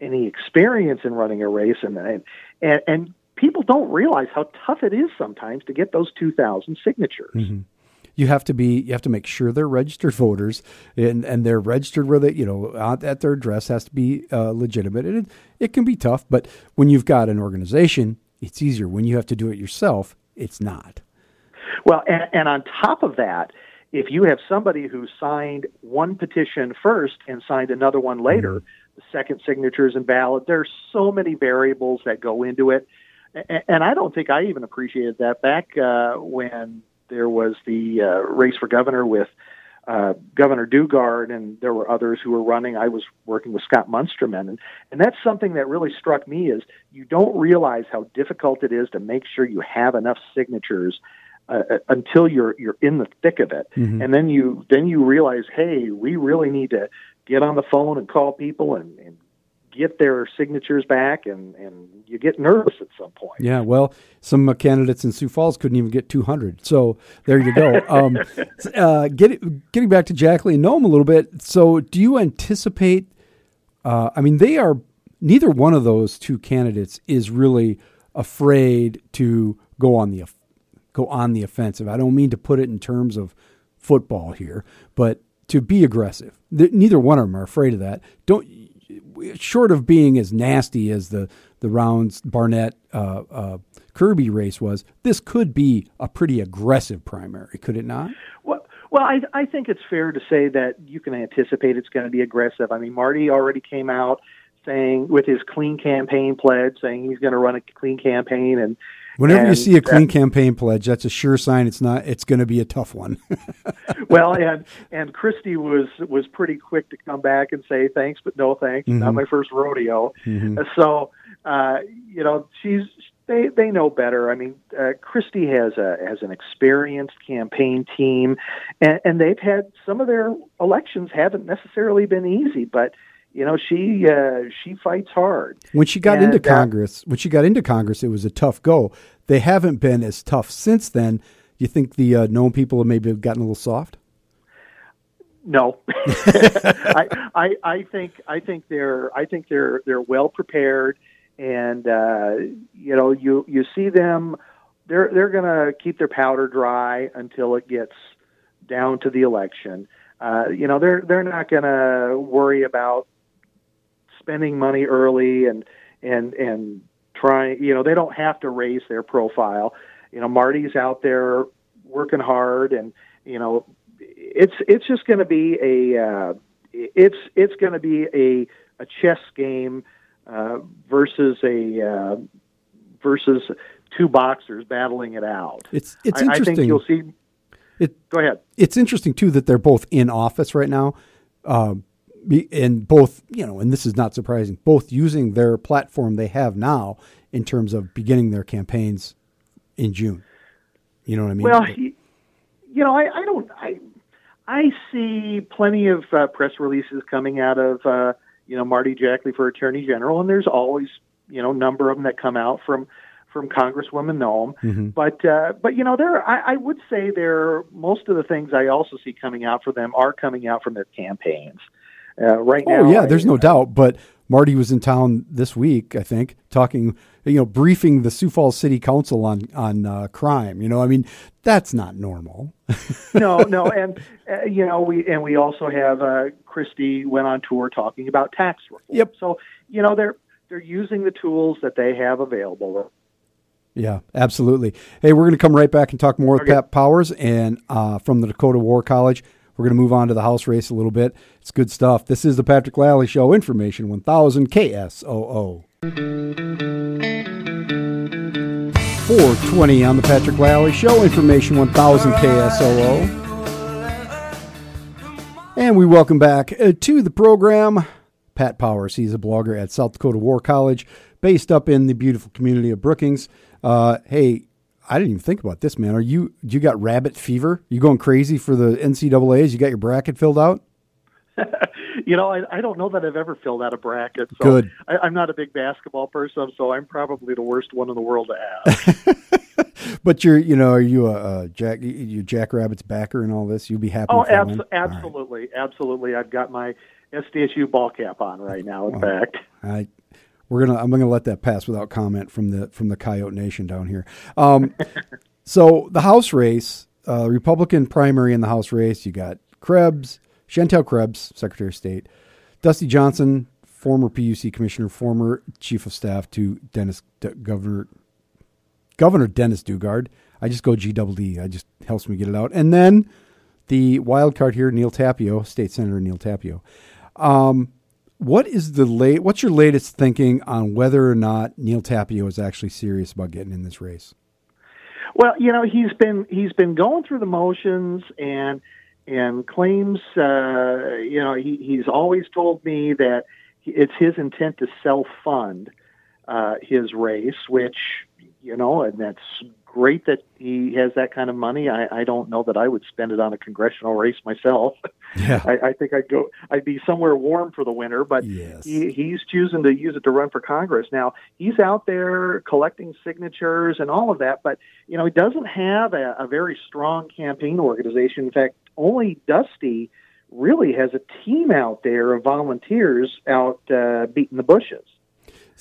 any experience in running a race, and and and people don't realize how tough it is sometimes to get those two thousand signatures. you have to be you have to make sure they're registered voters and and they're registered where they you know at their address has to be uh, legitimate. And it, it can be tough but when you've got an organization it's easier. When you have to do it yourself it's not. Well, and, and on top of that, if you have somebody who signed one petition first and signed another one later, the second signature is invalid. There's so many variables that go into it, and, I don't think I even appreciated that back uh, when there was the uh, race for governor with uh, Governor Daugaard, and there were others who were running. I was working with Scott Munsterman, and, and that's something that really struck me is you don't realize how difficult it is to make sure you have enough signatures uh, uh, until you're you're in the thick of it, and then you then you realize, hey, we really need to get on the phone and call people and, and get their signatures back, and and you get nervous at some point. yeah well some uh, candidates in sioux falls couldn't even get 200 so there you go um, uh, get, getting back to Jackley Noem a little bit so do you anticipate uh, i mean they are neither one of those two candidates is really afraid to go on the go on the offensive. I don't mean to put it in terms of football here, but to be aggressive. Neither one of them are afraid of that. Don't short of being as nasty as the the rounds Barnett uh, uh, Kirby race was. This could be a pretty aggressive primary, could it not? Well, well, I, I think it's fair to say that you can anticipate it's going to be aggressive. I mean, Marty already came out saying with his clean campaign pledge, saying he's going to run a clean campaign, and Whenever you see a clean campaign pledge, that's a sure sign it's not. It's going to be a tough one. well, and and Kristi was was pretty quick to come back and say thanks, but no thanks. Not my first rodeo. So uh, you know, she's they they know better. I mean, uh, Kristi has a has an experienced campaign team, and, and they've had some of their elections haven't necessarily been easy, but you know she uh, she fights hard. When she got And, into uh, Congress, when she got into Congress, it was a tough go. They haven't been as tough since then. You think the uh, Noem people have maybe gotten a little soft? No, I, I I think I think they're I think they're they're well prepared, and uh, you know you you see them they're they're going to keep their powder dry until it gets down to the election. Uh, you know they're they're not going to worry about spending money early and and and trying. You know they don't have to raise their profile. You know Marty's out there working hard, and you know it's it's just going to be a uh, it's it's going to be a a chess game uh, versus a uh, versus two boxers battling it out. It's it's I, I interesting. think you'll see. It- Go ahead. it's interesting too that they're both in office right now, um, and both you know, and this is not surprising. Both using their platform they have now in terms of beginning their campaigns in June. You know what I mean? Well, you, know, I, I don't. I I see plenty of uh, press releases coming out of uh, you know Marty Jackley for Attorney General, and there's always you know a number of them that come out from from Congresswoman Noem. Mm-hmm. But uh, but you know there, I, I would say there most of the things I also see coming out for them are coming out from their campaigns. Uh, right now, Oh yeah, there's I- no doubt. But Marty was in town this week, I think, talking, you know, briefing the Sioux Falls City Council on on uh, crime. You know, I mean, that's not normal. no, no, and uh, you know we and we also have uh, Kristi went on tour talking about tax reform. Yep. So you know they're they're using the tools that they have available. Yeah, absolutely. Hey, we're going to come right back and talk more with Pat Powers and uh, from the Dakota War College. We're going to move on to the house race a little bit. It's good stuff. This is the Patrick Lally Show, Information 1000 KSOO. 420 on the Patrick Lally Show, Information 1000 KSOO. And we welcome back uh, to the program Pat Powers. He's a blogger at South Dakota War College, based up in the beautiful community of Brookings. Uh, hey, I didn't even think about this, man. Are you you got rabbit fever? You going crazy for the NCAA's? You got your bracket filled out? you know, I, I don't know that I've ever filled out a bracket. So Good. I, I'm not a big basketball person, so I'm probably the worst one in the world to ask. But you're, you know, are you a, a Jack, you Jackrabbits backer and all this? You'll be happy. oh, if they abs- win? All right. absolutely, absolutely. I've got my SDSU ball cap on right now. In oh, fact, I, we're gonna. I'm gonna let that pass without comment from the from the Coyote Nation down here. Um, so the House race, uh, Republican primary in the House race, you got Krebs, Shantel Krebs, Secretary of State, Dusty Johnson, former PUC commissioner, former chief of staff to Dennis D- Governor Governor Dennis Daugaard. I just go GWD. I just helps me get it out. And then the wild card here, Neal Tapio, State Senator Neal Tapio. Um, what is the late? What's your latest thinking on whether or not Neal Tapio is actually serious about getting in this race? well, you know, he's been he's been going through the motions and and claims, uh, you know, he, he's always told me that it's his intent to self fund uh, his race, which you know, and that's great that he has that kind of money. I, I don't know that I would spend it on a congressional race myself. Yeah. I, I think I'd go. I'd be somewhere warm for the winter, but Yes. he, he's choosing to use it to run for Congress. Now he's out there collecting signatures and all of that, but you know he doesn't have a, a very strong campaign organization. In fact, only Dusty really has a team out there of volunteers out uh, beating the bushes.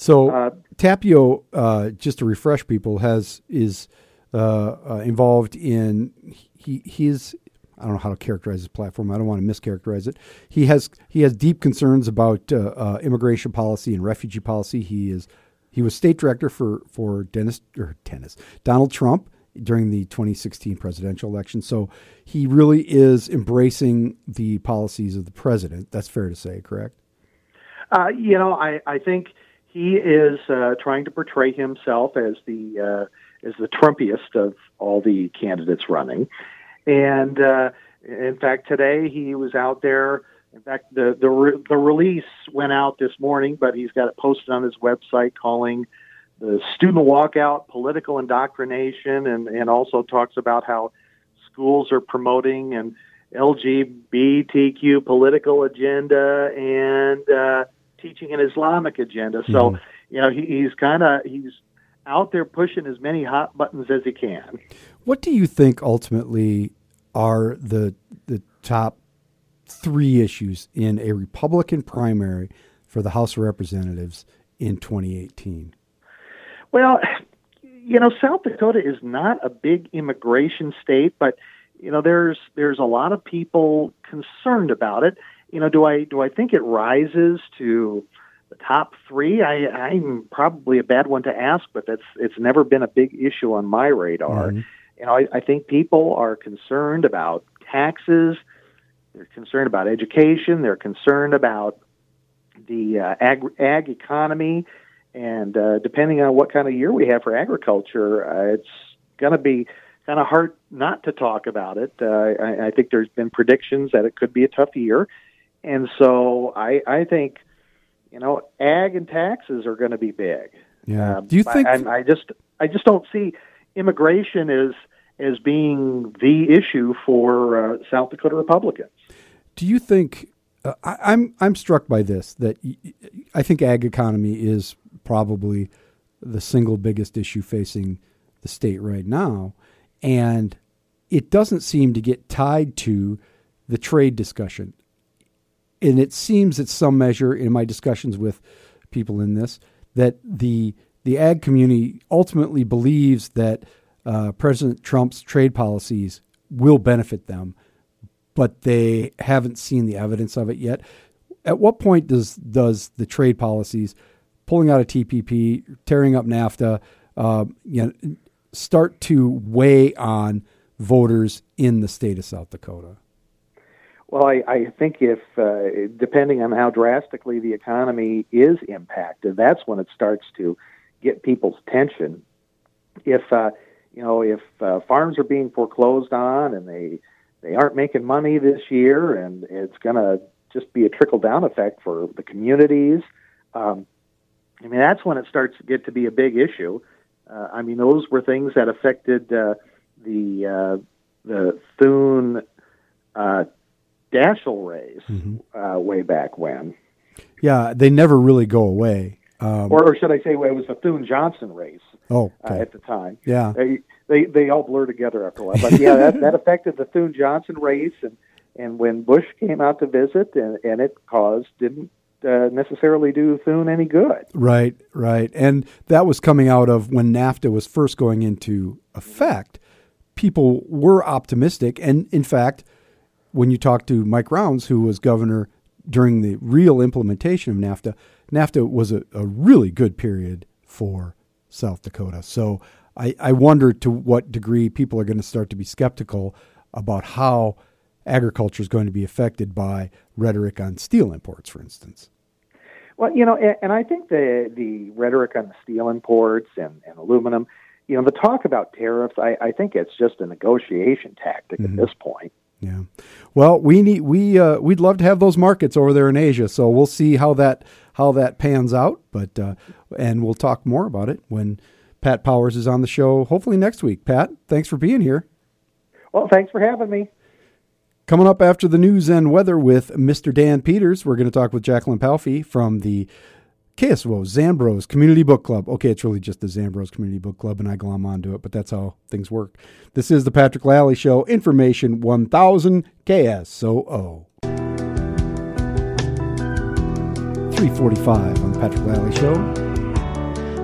So Uh, Tapio, uh, just to refresh people, has is uh, uh, involved in he he's I don't know how to characterize his platform. I don't want to mischaracterize it. He has he has deep concerns about uh, uh, immigration policy and refugee policy. He is he was state director for for Dennis or Dennis Donald Trump during the 2016 presidential election. So he really is embracing the policies of the president. That's fair to say, correct? Uh, you know, I, I think he is uh, trying to portray himself as the uh, as the Trumpiest of all the candidates running, and uh, in fact, today he was out there. In fact, the the re- the release went out this morning, but he's got it posted on his website, calling the student walkout political indoctrination, and and also talks about how schools are promoting an LGBTQ political agenda and uh, teaching an Islamic agenda. So, mm-hmm. you know, he, he's kind of he's out there pushing as many hot buttons as he can. What do you think ultimately are the the top three issues in a Republican primary for the House of Representatives in 2018? Well, you know, South Dakota is not a big immigration state, but you know, there's there's a lot of people concerned about it. You know, do I do I think it rises to the top three? I, I'm probably a bad one to ask, but that's it's never been a big issue on my radar. You know, I, I think people are concerned about taxes. They're concerned about education. They're concerned about the uh, ag, ag economy, and uh, depending on what kind of year we have for agriculture, uh, it's going to be kind of hard not to talk about it. Uh, I, I think there's been predictions that it could be a tough year, and so I, I think you know ag and taxes are going to be big. Yeah. Um, do you think? I, I just I just don't see immigration as as being the issue for uh, South Dakota Republicans. do you think? Uh, I, I'm I'm struck by this that I think ag economy is probably the single biggest issue facing the state right now, and it doesn't seem to get tied to the trade discussion. And it seems at some measure in my discussions with people in this that the the ag community ultimately believes that uh, President Trump's trade policies will benefit them, but they haven't seen the evidence of it yet. At what point does does the trade policies, pulling out of TPP, tearing up NAFTA, uh, you know, start to weigh on voters in the state of South Dakota? Well, I, I think if, uh, depending on how drastically the economy is impacted, that's when it starts to get people's attention. If, uh, you know, if uh, farms are being foreclosed on and they, they aren't making money this year and it's going to just be a trickle down effect for the communities. Um, I mean, that's when it starts to get to be a big issue. Uh, I mean, those were things that affected uh, the uh, the Thune uh, Daschle race uh, way back when, Yeah, they never really go away. Um, or, or should I say, well, it was the Thune Johnson race oh, uh, at the time. yeah. They, they they all blur together after a while. But yeah, that, that affected the Thune Johnson race, and and when Bush came out to visit, and, and it caused didn't uh, necessarily do Thune any good. Right, right. And that was coming out of when NAFTA was first going into effect. People were optimistic. And in fact, when you talk to Mike Rounds, who was governor during the real implementation of NAFTA, NAFTA was a, a really good period for South Dakota. So I, I wonder to what degree people are going to start to be skeptical about how agriculture is going to be affected by rhetoric on steel imports, for instance. Well, you know, and, and I think the the rhetoric on the steel imports and, and aluminum, you know, the talk about tariffs, I, I think it's just a negotiation tactic at mm-hmm. this point. Yeah. Well, we need we uh, we'd love to have those markets over there in Asia. So we'll see how that how that pans out. But uh, and we'll talk more about it when Pat Powers is on the show. Hopefully next week. Pat, thanks for being here. Well, thanks for having me. Coming up after the news and weather with Mr. Dan Peters, we're going to talk with Jacqueline Palfy from the KSO Zandbroz Community Book Club. Okay, it's really just the Zandbroz Community Book Club, and I glom onto it, but that's how things work. This is the Patrick Lally Show, Information 1000 KSOO. 345 on the Patrick Lally Show.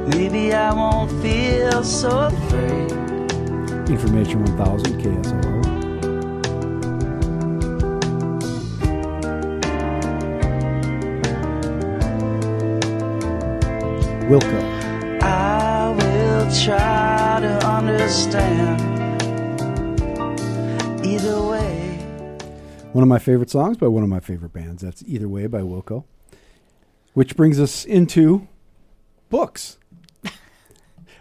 Maybe I won't feel so afraid. Information 1000 KSOO. Wilco. I will try to understand. Either way. One of my favorite songs by one of my favorite bands. That's Either Way by Wilco. Which brings us into books.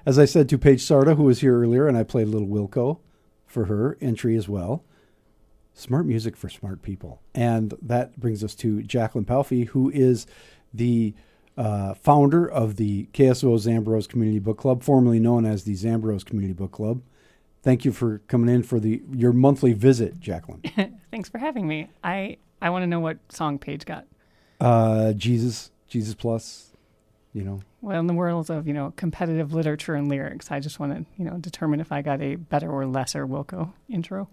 As I said to Paige Sarda, who was here earlier, and I played a little Wilco for her entry as well. Smart music for smart people. And that brings us to Jacqueline Palfy, who is the uh, founder of the KSO Zandbroz Community Book Club, formerly known as the Zandbroz Community Book Club. Thank you for coming in for the your monthly visit, Jacqueline. Thanks for having me. I I want to know what song Paige got. Uh, Jesus, Jesus Plus, you know. Well, in the world of you know competitive literature and lyrics, I just want to you know determine if I got a better or lesser Wilco intro.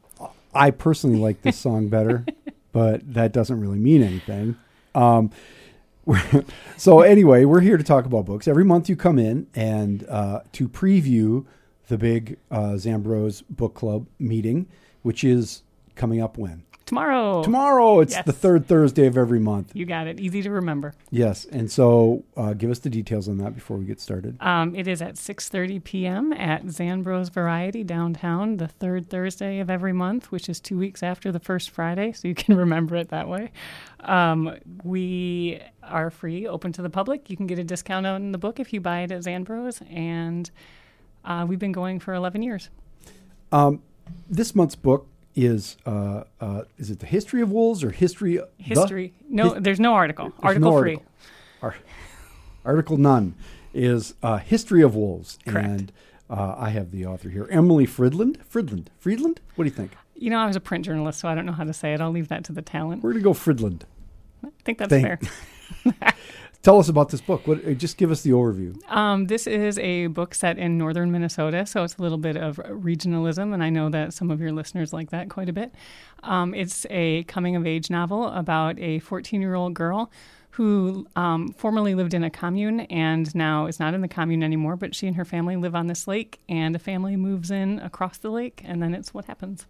I personally like this song better, but that doesn't really mean anything. Um, so anyway, we're here to talk about books. Every month you come in and uh, to preview the big uh, Zandbroz Book Club meeting, which is coming up when Tomorrow. tomorrow. It's Yes. the third Thursday of every month. You got it. Easy to remember. Yes, and so uh, give us the details on that before we get started. Um, it is at 6:30 p.m. at Zandbroz Variety downtown, the third Thursday of every month, which is two weeks after the first Friday, so you can remember it that way. Um, we are free, open to the public. You can get a discount on the book if you buy it at Zandbroz, and uh, we've been going for 11 years. This month's book is uh, uh, is it the history of wolves or history the- History. no, there's no article. There's article no free. article. Ar- article none is uh, history of wolves, Correct. and uh, I have the author here, Emily Fridlund. Fridlund. Friedland. What do you think? You know, I was a print journalist, so I don't know how to say it. I'll leave that to the talent. We're gonna go Fridlund. I think that's Thank- fair. Tell us about this book. What? uh, Just give us the overview. Um, this is a book set in northern Minnesota, so it's a little bit of regionalism, and I know that some of your listeners like that quite a bit. Um, it's a coming of age novel about a 14 year old girl who um, formerly lived in a commune and now is not in the commune anymore, but she and her family live on this lake, and a family moves in across the lake, and then it's what happens.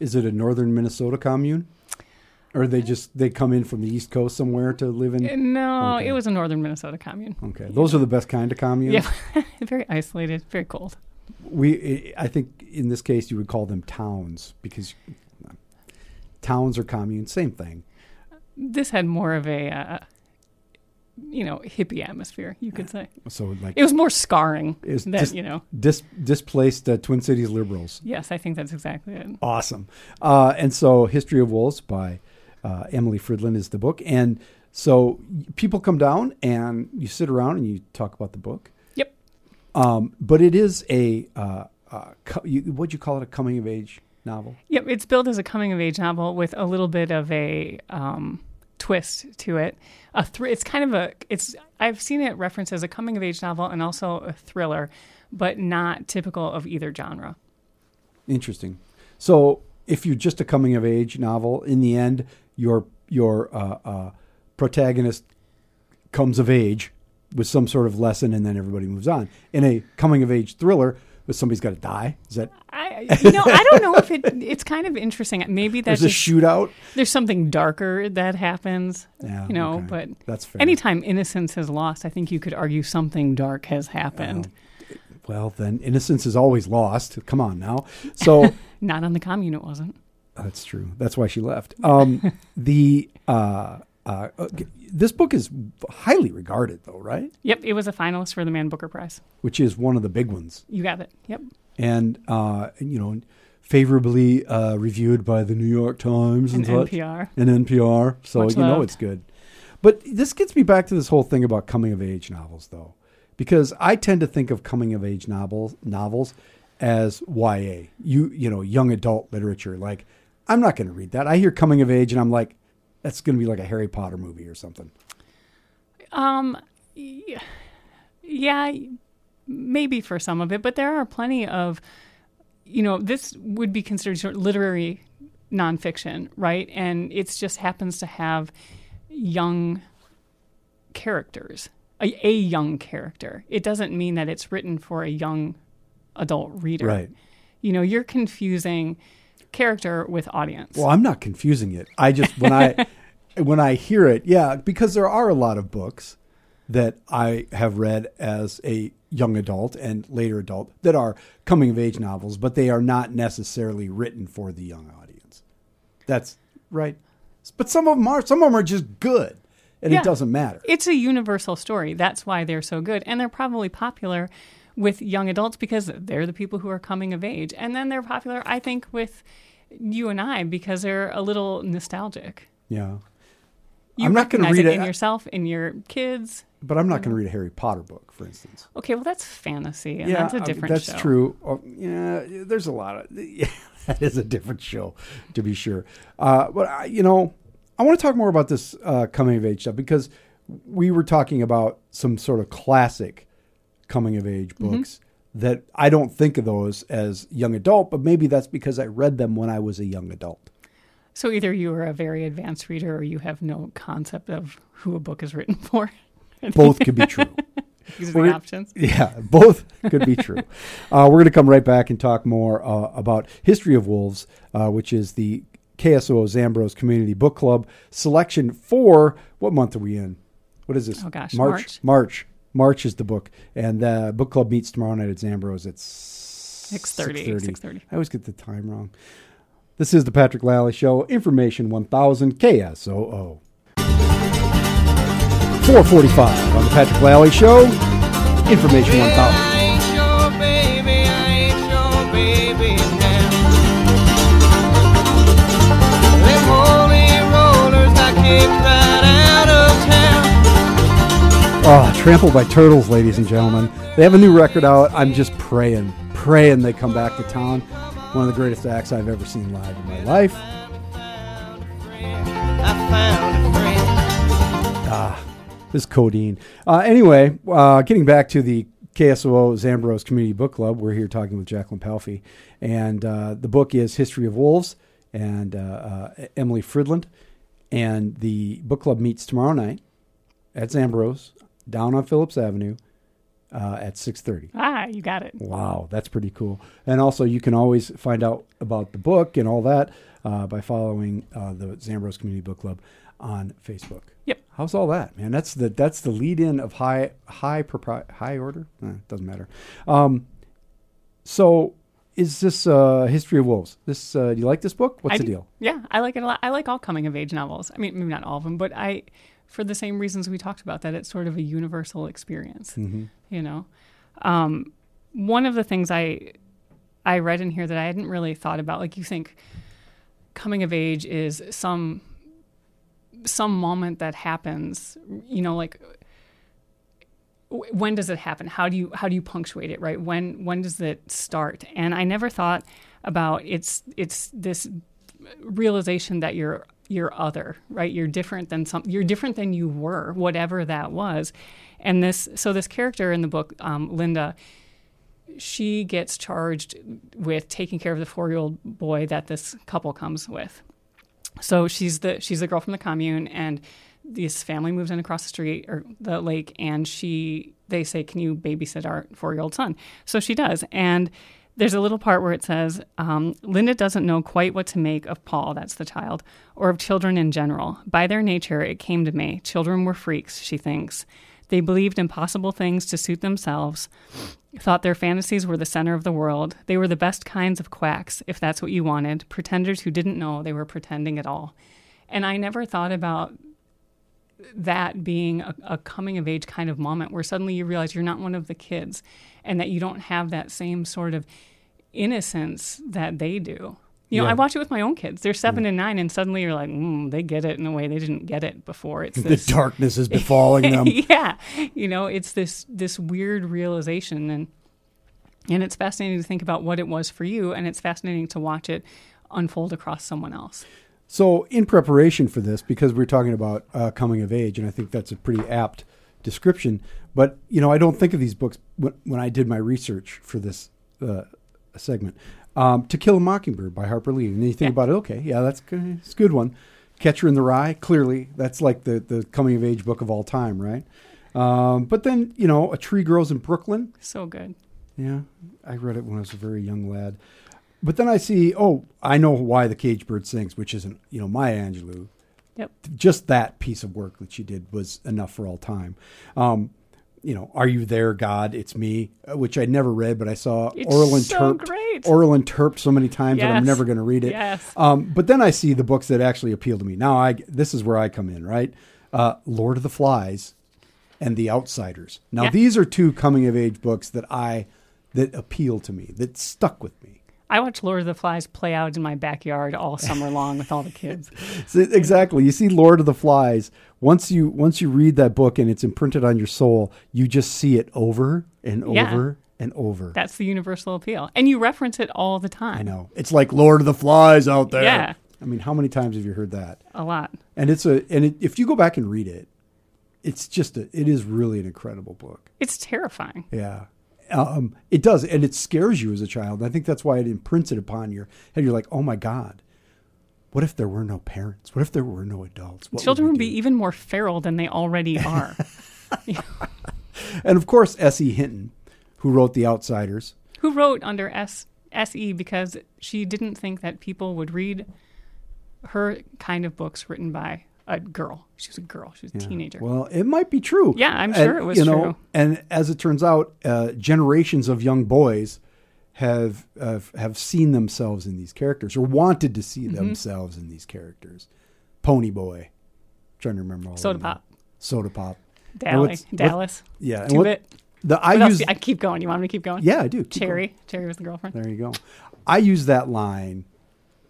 Is it a northern Minnesota commune, or they just they come in from the east coast somewhere to live in? No, Okay. it was a northern Minnesota commune. Okay, those are the best kind of communes. Yeah, very isolated, very cold. We, I think, in this case, you would call them towns because towns or communes, same thing. This had more of a, uh, you know, hippie atmosphere, you could say. So like It was more scarring It was than, just- you know. dis, displaced uh, Twin Cities liberals. Yes, I think that's exactly it. Awesome. Uh, and so, History of Wolves by Uh, Emily Fridlund is the book, and so people come down and you sit around and you talk about the book. Yep. Um, but it is a uh, uh, co- you, what'd you call it? A coming of age novel. Yep, it's billed as a coming of age novel with a little bit of a um, twist to it. A thr- it's kind of a it's I've seen it referenced as a coming of age novel and also a thriller, but not typical of either genre. Interesting. So if you're just a coming of age novel, in the end, your your uh, uh, protagonist comes of age with some sort of lesson, and then everybody moves on. In a coming of age thriller, but somebody's got to die. Is that I you know I don't know if it it's kind of interesting. Maybe that's there's a shootout? there's something darker that happens. Yeah, you know, okay. but That's fair. anytime innocence is lost, I think you could argue something dark has happened. Well, then innocence is always lost. Come on now. So Not on the commune, it wasn't. That's true. That's why she left. Um, the uh, uh, this book is highly regarded, though, right? Yep, it was a finalist for the Man Booker Prize. Which is one of the big ones. You got it. Yep. and uh, you know favorably uh, reviewed by the New York Times and, And. NPR. and NPR. So Much you know it's good. But this gets me back to this whole thing about coming of age novels, though, because I tend to think of coming of age novels novels as YA, you you know, young adult literature. Like I'm not going to read that. I hear coming of age, and I'm like, that's going to be like a Harry Potter movie or something. Um, yeah, maybe for some of it, but there are plenty of, you know, this would be considered sort of literary nonfiction, right? And it just happens to have young characters, a, a young character. It doesn't mean that it's written for a young adult reader. Right. You know, you're confusing character with audience. Well, I'm not confusing it. I just when I when I hear it, yeah, because there are a lot of books that I have read as a young adult and later adult that are coming of age novels, but they are not necessarily written for the young audience. That's right. But some of them are. Some of them are just good, and Yeah. it doesn't matter. It's a universal story. That's why they're so good. And they're probably popular with young adults because they're the people who are coming of age. And then they're popular, I think, with you and I because they're a little nostalgic. Yeah. You I'm not gonna recognize read it in yourself, in your kids. But I'm not going to read a Harry Potter book, for instance. Okay, well, that's fantasy, and that's I a mean, different that's show. true. Oh, yeah, there's a lot of yeah, that is a different show, to be sure. Uh, but I, you know, I want to talk more about this uh, coming of age stuff because we were talking about some sort of classic coming of age Mm-hmm. books that I don't think of those as young adult, but maybe that's because I read them when I was a young adult. So either you are a very advanced reader or you have no concept of who a book is written for. Both could be true. These are the options. Yeah, both could be true. Uh, we're going to come right back and talk more uh, about History of Wolves, uh, which is the KSO Zandbroz Community Book Club selection for what month are we in? What is this? Oh, gosh, March. March. March. March is the book, and the book club meets tomorrow night at Zandbroz at 6:30, 6:30. I always get the time wrong. This is the Patrick Lally Show. Information 1000 KSOO. 445 on the Patrick Lally Show. Information 1000. I ain't trampled by turtles, ladies and gentlemen. They have a new record out. I'm just praying, praying they come back to town. One of the greatest acts I've ever seen live in my life. I found a friend. This is codeine. Uh, anyway, uh, getting back to the KSOO Zandbroz Community Book Club, we're here talking with Jacqueline Palfy, and uh, the book is History of Wolves and uh, uh, Emily Fridlund, and the book club meets tomorrow night at Zandbroz down on Phillips Avenue uh, at six thirty. Ah, you got it. Wow, that's pretty cool. And also, you can always find out about the book and all that uh, by following uh, the Zandbroz Community Book Club on Facebook. Yep. How's all that, man? That's the that's the lead in of high high propri- high order. Eh, doesn't matter. Um, so, is this uh, History of Wolves? This uh, do you like this book? What's I the do. deal? Yeah, I like it a lot. I like all coming of age novels. I mean, maybe not all of them, but I, for the same reasons we talked about, that it's sort of a universal experience. Mm-hmm. You know, um, one of the things I, I read in here that I hadn't really thought about, like you think, coming of age is some some moment that happens, you know, like w- when does it happen? How do you how do you punctuate it, right? When when does it start? And I never thought about it's it's this realization that you're you're other, right? You're different than some. You're different than you were, whatever that was. And this, so this character in the book, um, Linda, she gets charged with taking care of the four-year-old boy that this couple comes with. So she's the she's the girl from the commune, and this family moves in across the street or the lake, and she they say, "Can you babysit our four-year-old son?" So she does, and there's a little part where it says, um, Linda doesn't know quite what to make of Paul, that's the child, or of children in general. By their nature, it came to me. Children were freaks, she thinks. They believed impossible things to suit themselves, thought their fantasies were the center of the world. They were the best kinds of quacks, if that's what you wanted, pretenders who didn't know they were pretending at all. And I never thought about that being a, a, coming of age kind of moment where suddenly you realize you're not one of the kids and that you don't have that same sort of innocence that they do. You know, Yeah. I watch it with my own kids. They're seven and nine, and suddenly you're like, mm, they get it in a way they didn't get it before. It's The darkness is befalling them. yeah, you know, it's this this weird realization, and and it's fascinating to think about what it was for you, and it's fascinating to watch it unfold across someone else. So, in preparation for this, because we're talking about uh, coming of age, and I think that's a pretty apt description, but you know, I don't think of these books when, when I did my research for this uh, segment. Um, to Kill a Mockingbird by Harper Lee, and then you think Yeah. about it. Okay, yeah, that's good. It's a good one. Catcher in the Rye, clearly, that's like the the coming of age book of all time, right? Um, but then you know, A Tree Grows in Brooklyn. So good. Yeah, I read it when I was a very young lad. But then I see, oh, I know why the cage bird sings, which isn't, you know, Maya Angelou. Yep. Just that piece of work that she did was enough for all time. Um, you know, Are You There, God? It's Me, uh, which I never read, but I saw It's Orlin so Terp, great. Orlin Terp so many times that I'm never going to read it. Yes. Um, but then I see the books that actually appeal to me. Now, I this is where I come in, right? Uh, Lord of the Flies and The Outsiders. Now, Yeah. these are two coming of age books that I that appeal to me, that stuck with me. I watch Lord of the Flies play out in my backyard all summer long with all the kids. So, exactly. You see Lord of the Flies. Once you once you read that book and it's imprinted on your soul, you just see it over and Yeah. over and over. That's the universal appeal. And you reference it all the time. I know. It's like Lord of the Flies out there. Yeah. I mean, how many times have you heard that? A lot. And it's a and it, if you go back and read it, it's just a it is really an incredible book. It's terrifying. Yeah. Um, it does, and it scares you as a child. I think that's why it imprints it upon your head. You're like, oh my god, what if there were no parents? What if there were no adults? What Children we would be even more feral than they already are. And of course, S.E. Hinton, who wrote The Outsiders. Who wrote under S SE because she didn't think that people would read her kind of books written by a girl. She was a girl. She was a teenager. Well, it might be true. Yeah, I'm And, sure it was you know, true. And as it turns out, uh, generations of young boys have uh, have seen themselves in these characters or wanted to see Mm-hmm. themselves in these characters. Pony Boy, trying to remember all Soda them. Pop. Soda Pop. Dallas. what- Dallas. Yeah, and what- bit. The I What use I keep going. You want me to keep going? yeah, I do. Keep going. Cherry. Cherry was the girlfriend. There you go. I use that line.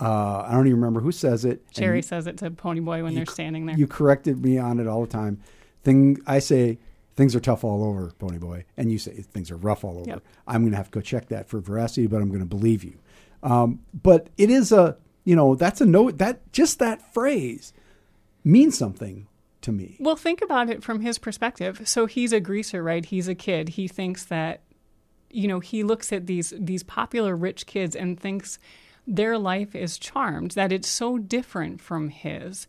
Uh, I don't even remember who says it. Cherry you- says it to Pony Boy when they're standing there. You corrected me on it all the time. Thing I say things are tough all over, Pony Boy, and you say things are rough all over. Yep. I'm going to have to go check that for veracity, but I'm going to believe you. Um, but it is a you know that's a note that just that phrase means something to me. Well, think about it from his perspective. So he's a greaser, right? He's a kid. He thinks that, you know, he looks at these these popular rich kids and thinks their life is charmed. That it's so different from his,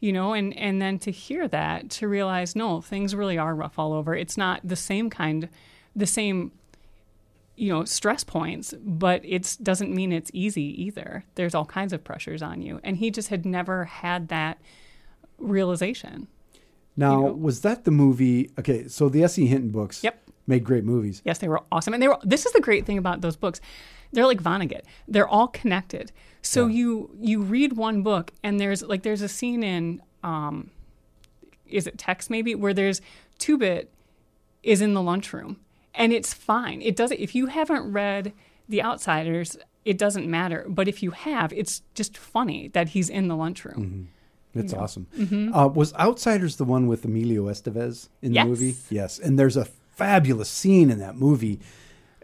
you know. And and then to hear that, to realize no, things really are rough all over. It's not the same kind, the same. You know, stress points, but it doesn't mean it's easy either. There's all kinds of pressures on you. And he just had never had that realization. Now, know- was that the movie? Okay, so the S.E. Hinton books Yep. made great movies. Yes, they were awesome, and they were. This is the great thing about those books; they're like Vonnegut. They're all connected. So you you read one book, and there's like there's a scene in um, is it Tex maybe where there's two bit is in the lunchroom, and it's fine. It doesn't. If you haven't read The Outsiders, it doesn't matter. But if you have, it's just funny that he's in the lunchroom. It's awesome. Uh, was Outsiders the one with Emilio Estevez in Yes. the movie? Yes. And there's a fabulous scene in that movie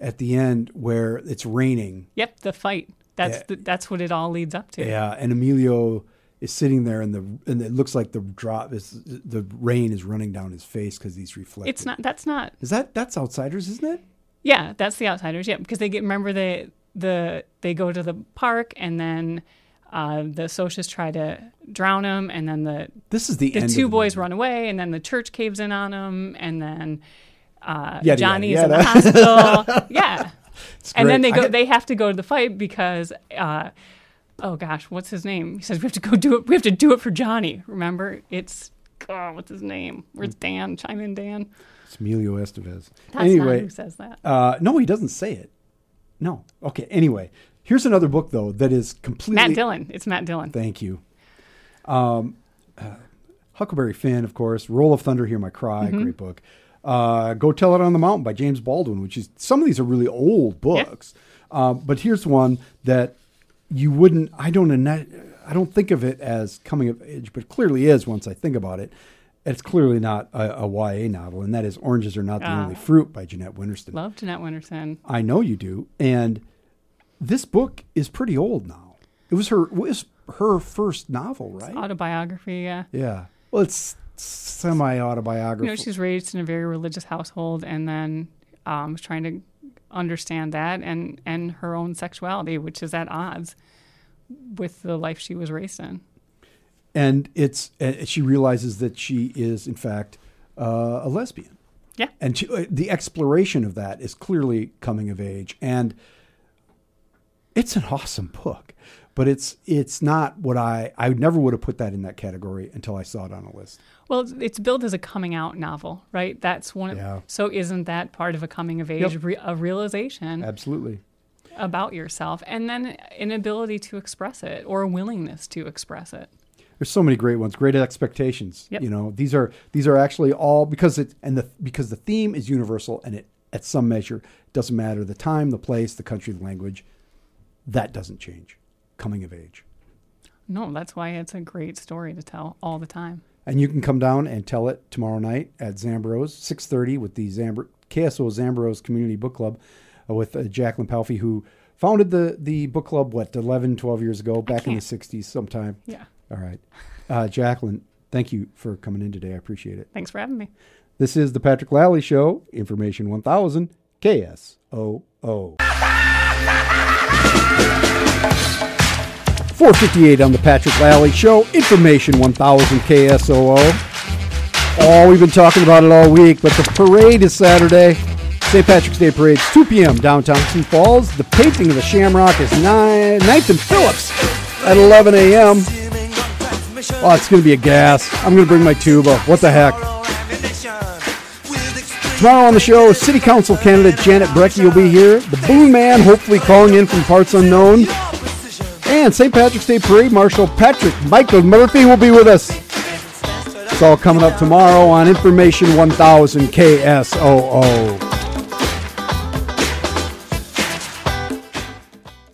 at the end where it's raining. Yep, the fight. That's Yeah. the, that's what it all leads up to. Yeah, and Emilio is sitting there, and the and it looks like the drop is the rain is running down his face because he's reflecting. It's not. That's not. Is that that's Outsiders, isn't it? Yeah, that's the outsiders. Yeah, because they get remember they the they go to the park and then uh, the socialists try to drown him, and then the This is the, the two boys movie. run away, and then the church caves in on them, and then uh, Yada, yada, Johnny's in the hospital. yeah, and then they go. got- They have to go to the fight because. Uh, Oh gosh, what's his name? He says we have to go do it. We have to do it for Johnny. Remember, it's oh, what's his name? Where's Dan? Chime in, Dan. It's Emilio Estevez. That's anyway, who says that. uh, no, he doesn't say it. No. Okay. Anyway, here's another book though that is completely. Matt Dillon. It's Matt Dillon. Thank you. Um, uh, Huckleberry Finn, of course. Roll of Thunder, Hear My Cry, Mm-hmm. great book. Uh, Go Tell It on the Mountain by James Baldwin, which is some of these are really old books. Um, but here's one that you wouldn't. I don't. I don't think of it as coming of age, but clearly is once I think about it. It's clearly not a, a YA novel, and that is Oranges Are Not the Ah. Only Fruit by Jeanette Winterson. Love Jeanette Winterson. I know you do. And this book is pretty old now. It was her it was her first novel, right? Autobiography. Yeah. yeah. Well, it's semi You know, she's raised in a very religious household, and then um, trying to understand that and and her own sexuality, which is at odds with the life she was raised in. and it's uh, she realizes that she is in fact uh, a lesbian. Yeah. And she, uh, the exploration of that is clearly coming of age and it's an awesome book. But it's it's not what I I never would have put that in that category until I saw it on a list. Well, it's, it's billed as a coming out novel, right? That's one. Of, Yeah. So isn't that part of a coming of age, Yep. re- a realization Absolutely. about yourself, and then an ability to express it or a willingness to express it? There's so many great ones. Great expectations. Yep. You know, these are these are actually all because it and the because the theme is universal and it at some measure doesn't matter the time, the place, the country, the language. That doesn't change. Coming of age. No, that's why it's a great story to tell all the time. And you can come down and tell it tomorrow night at Zandbroz, 6.30 with the Zambro, KSO Zandbroz Community Book Club uh, with uh, Jacqueline Palfy, who founded the, the book club, what, 11, 12 years ago, back in the 60s sometime. Yeah. All right. Uh, Jacqueline, thank you for coming in today. I appreciate it. Thanks for having me. This is the Patrick Lally Show, Information 1000, KSOO. 458 on the Patrick Lally Show, Information 1000 KSOO. Oh, we've been talking about it all week, but the parade is Saturday. St. Patrick's Day Parade, 2 p.m. downtown Sioux Falls. The painting of the Shamrock is 9, 9th and Phillips at 11 a.m. Oh, it's going to be a gas. I'm going to bring my tuba. What the heck? Tomorrow on the show, City Council candidate Janet Brekke will be here. The Boone Man, hopefully calling in from parts unknown. St. Patrick's Day Parade Marshal Patrick Michael Murphy will be with us. It's all coming up tomorrow on Information 1000 KSOO.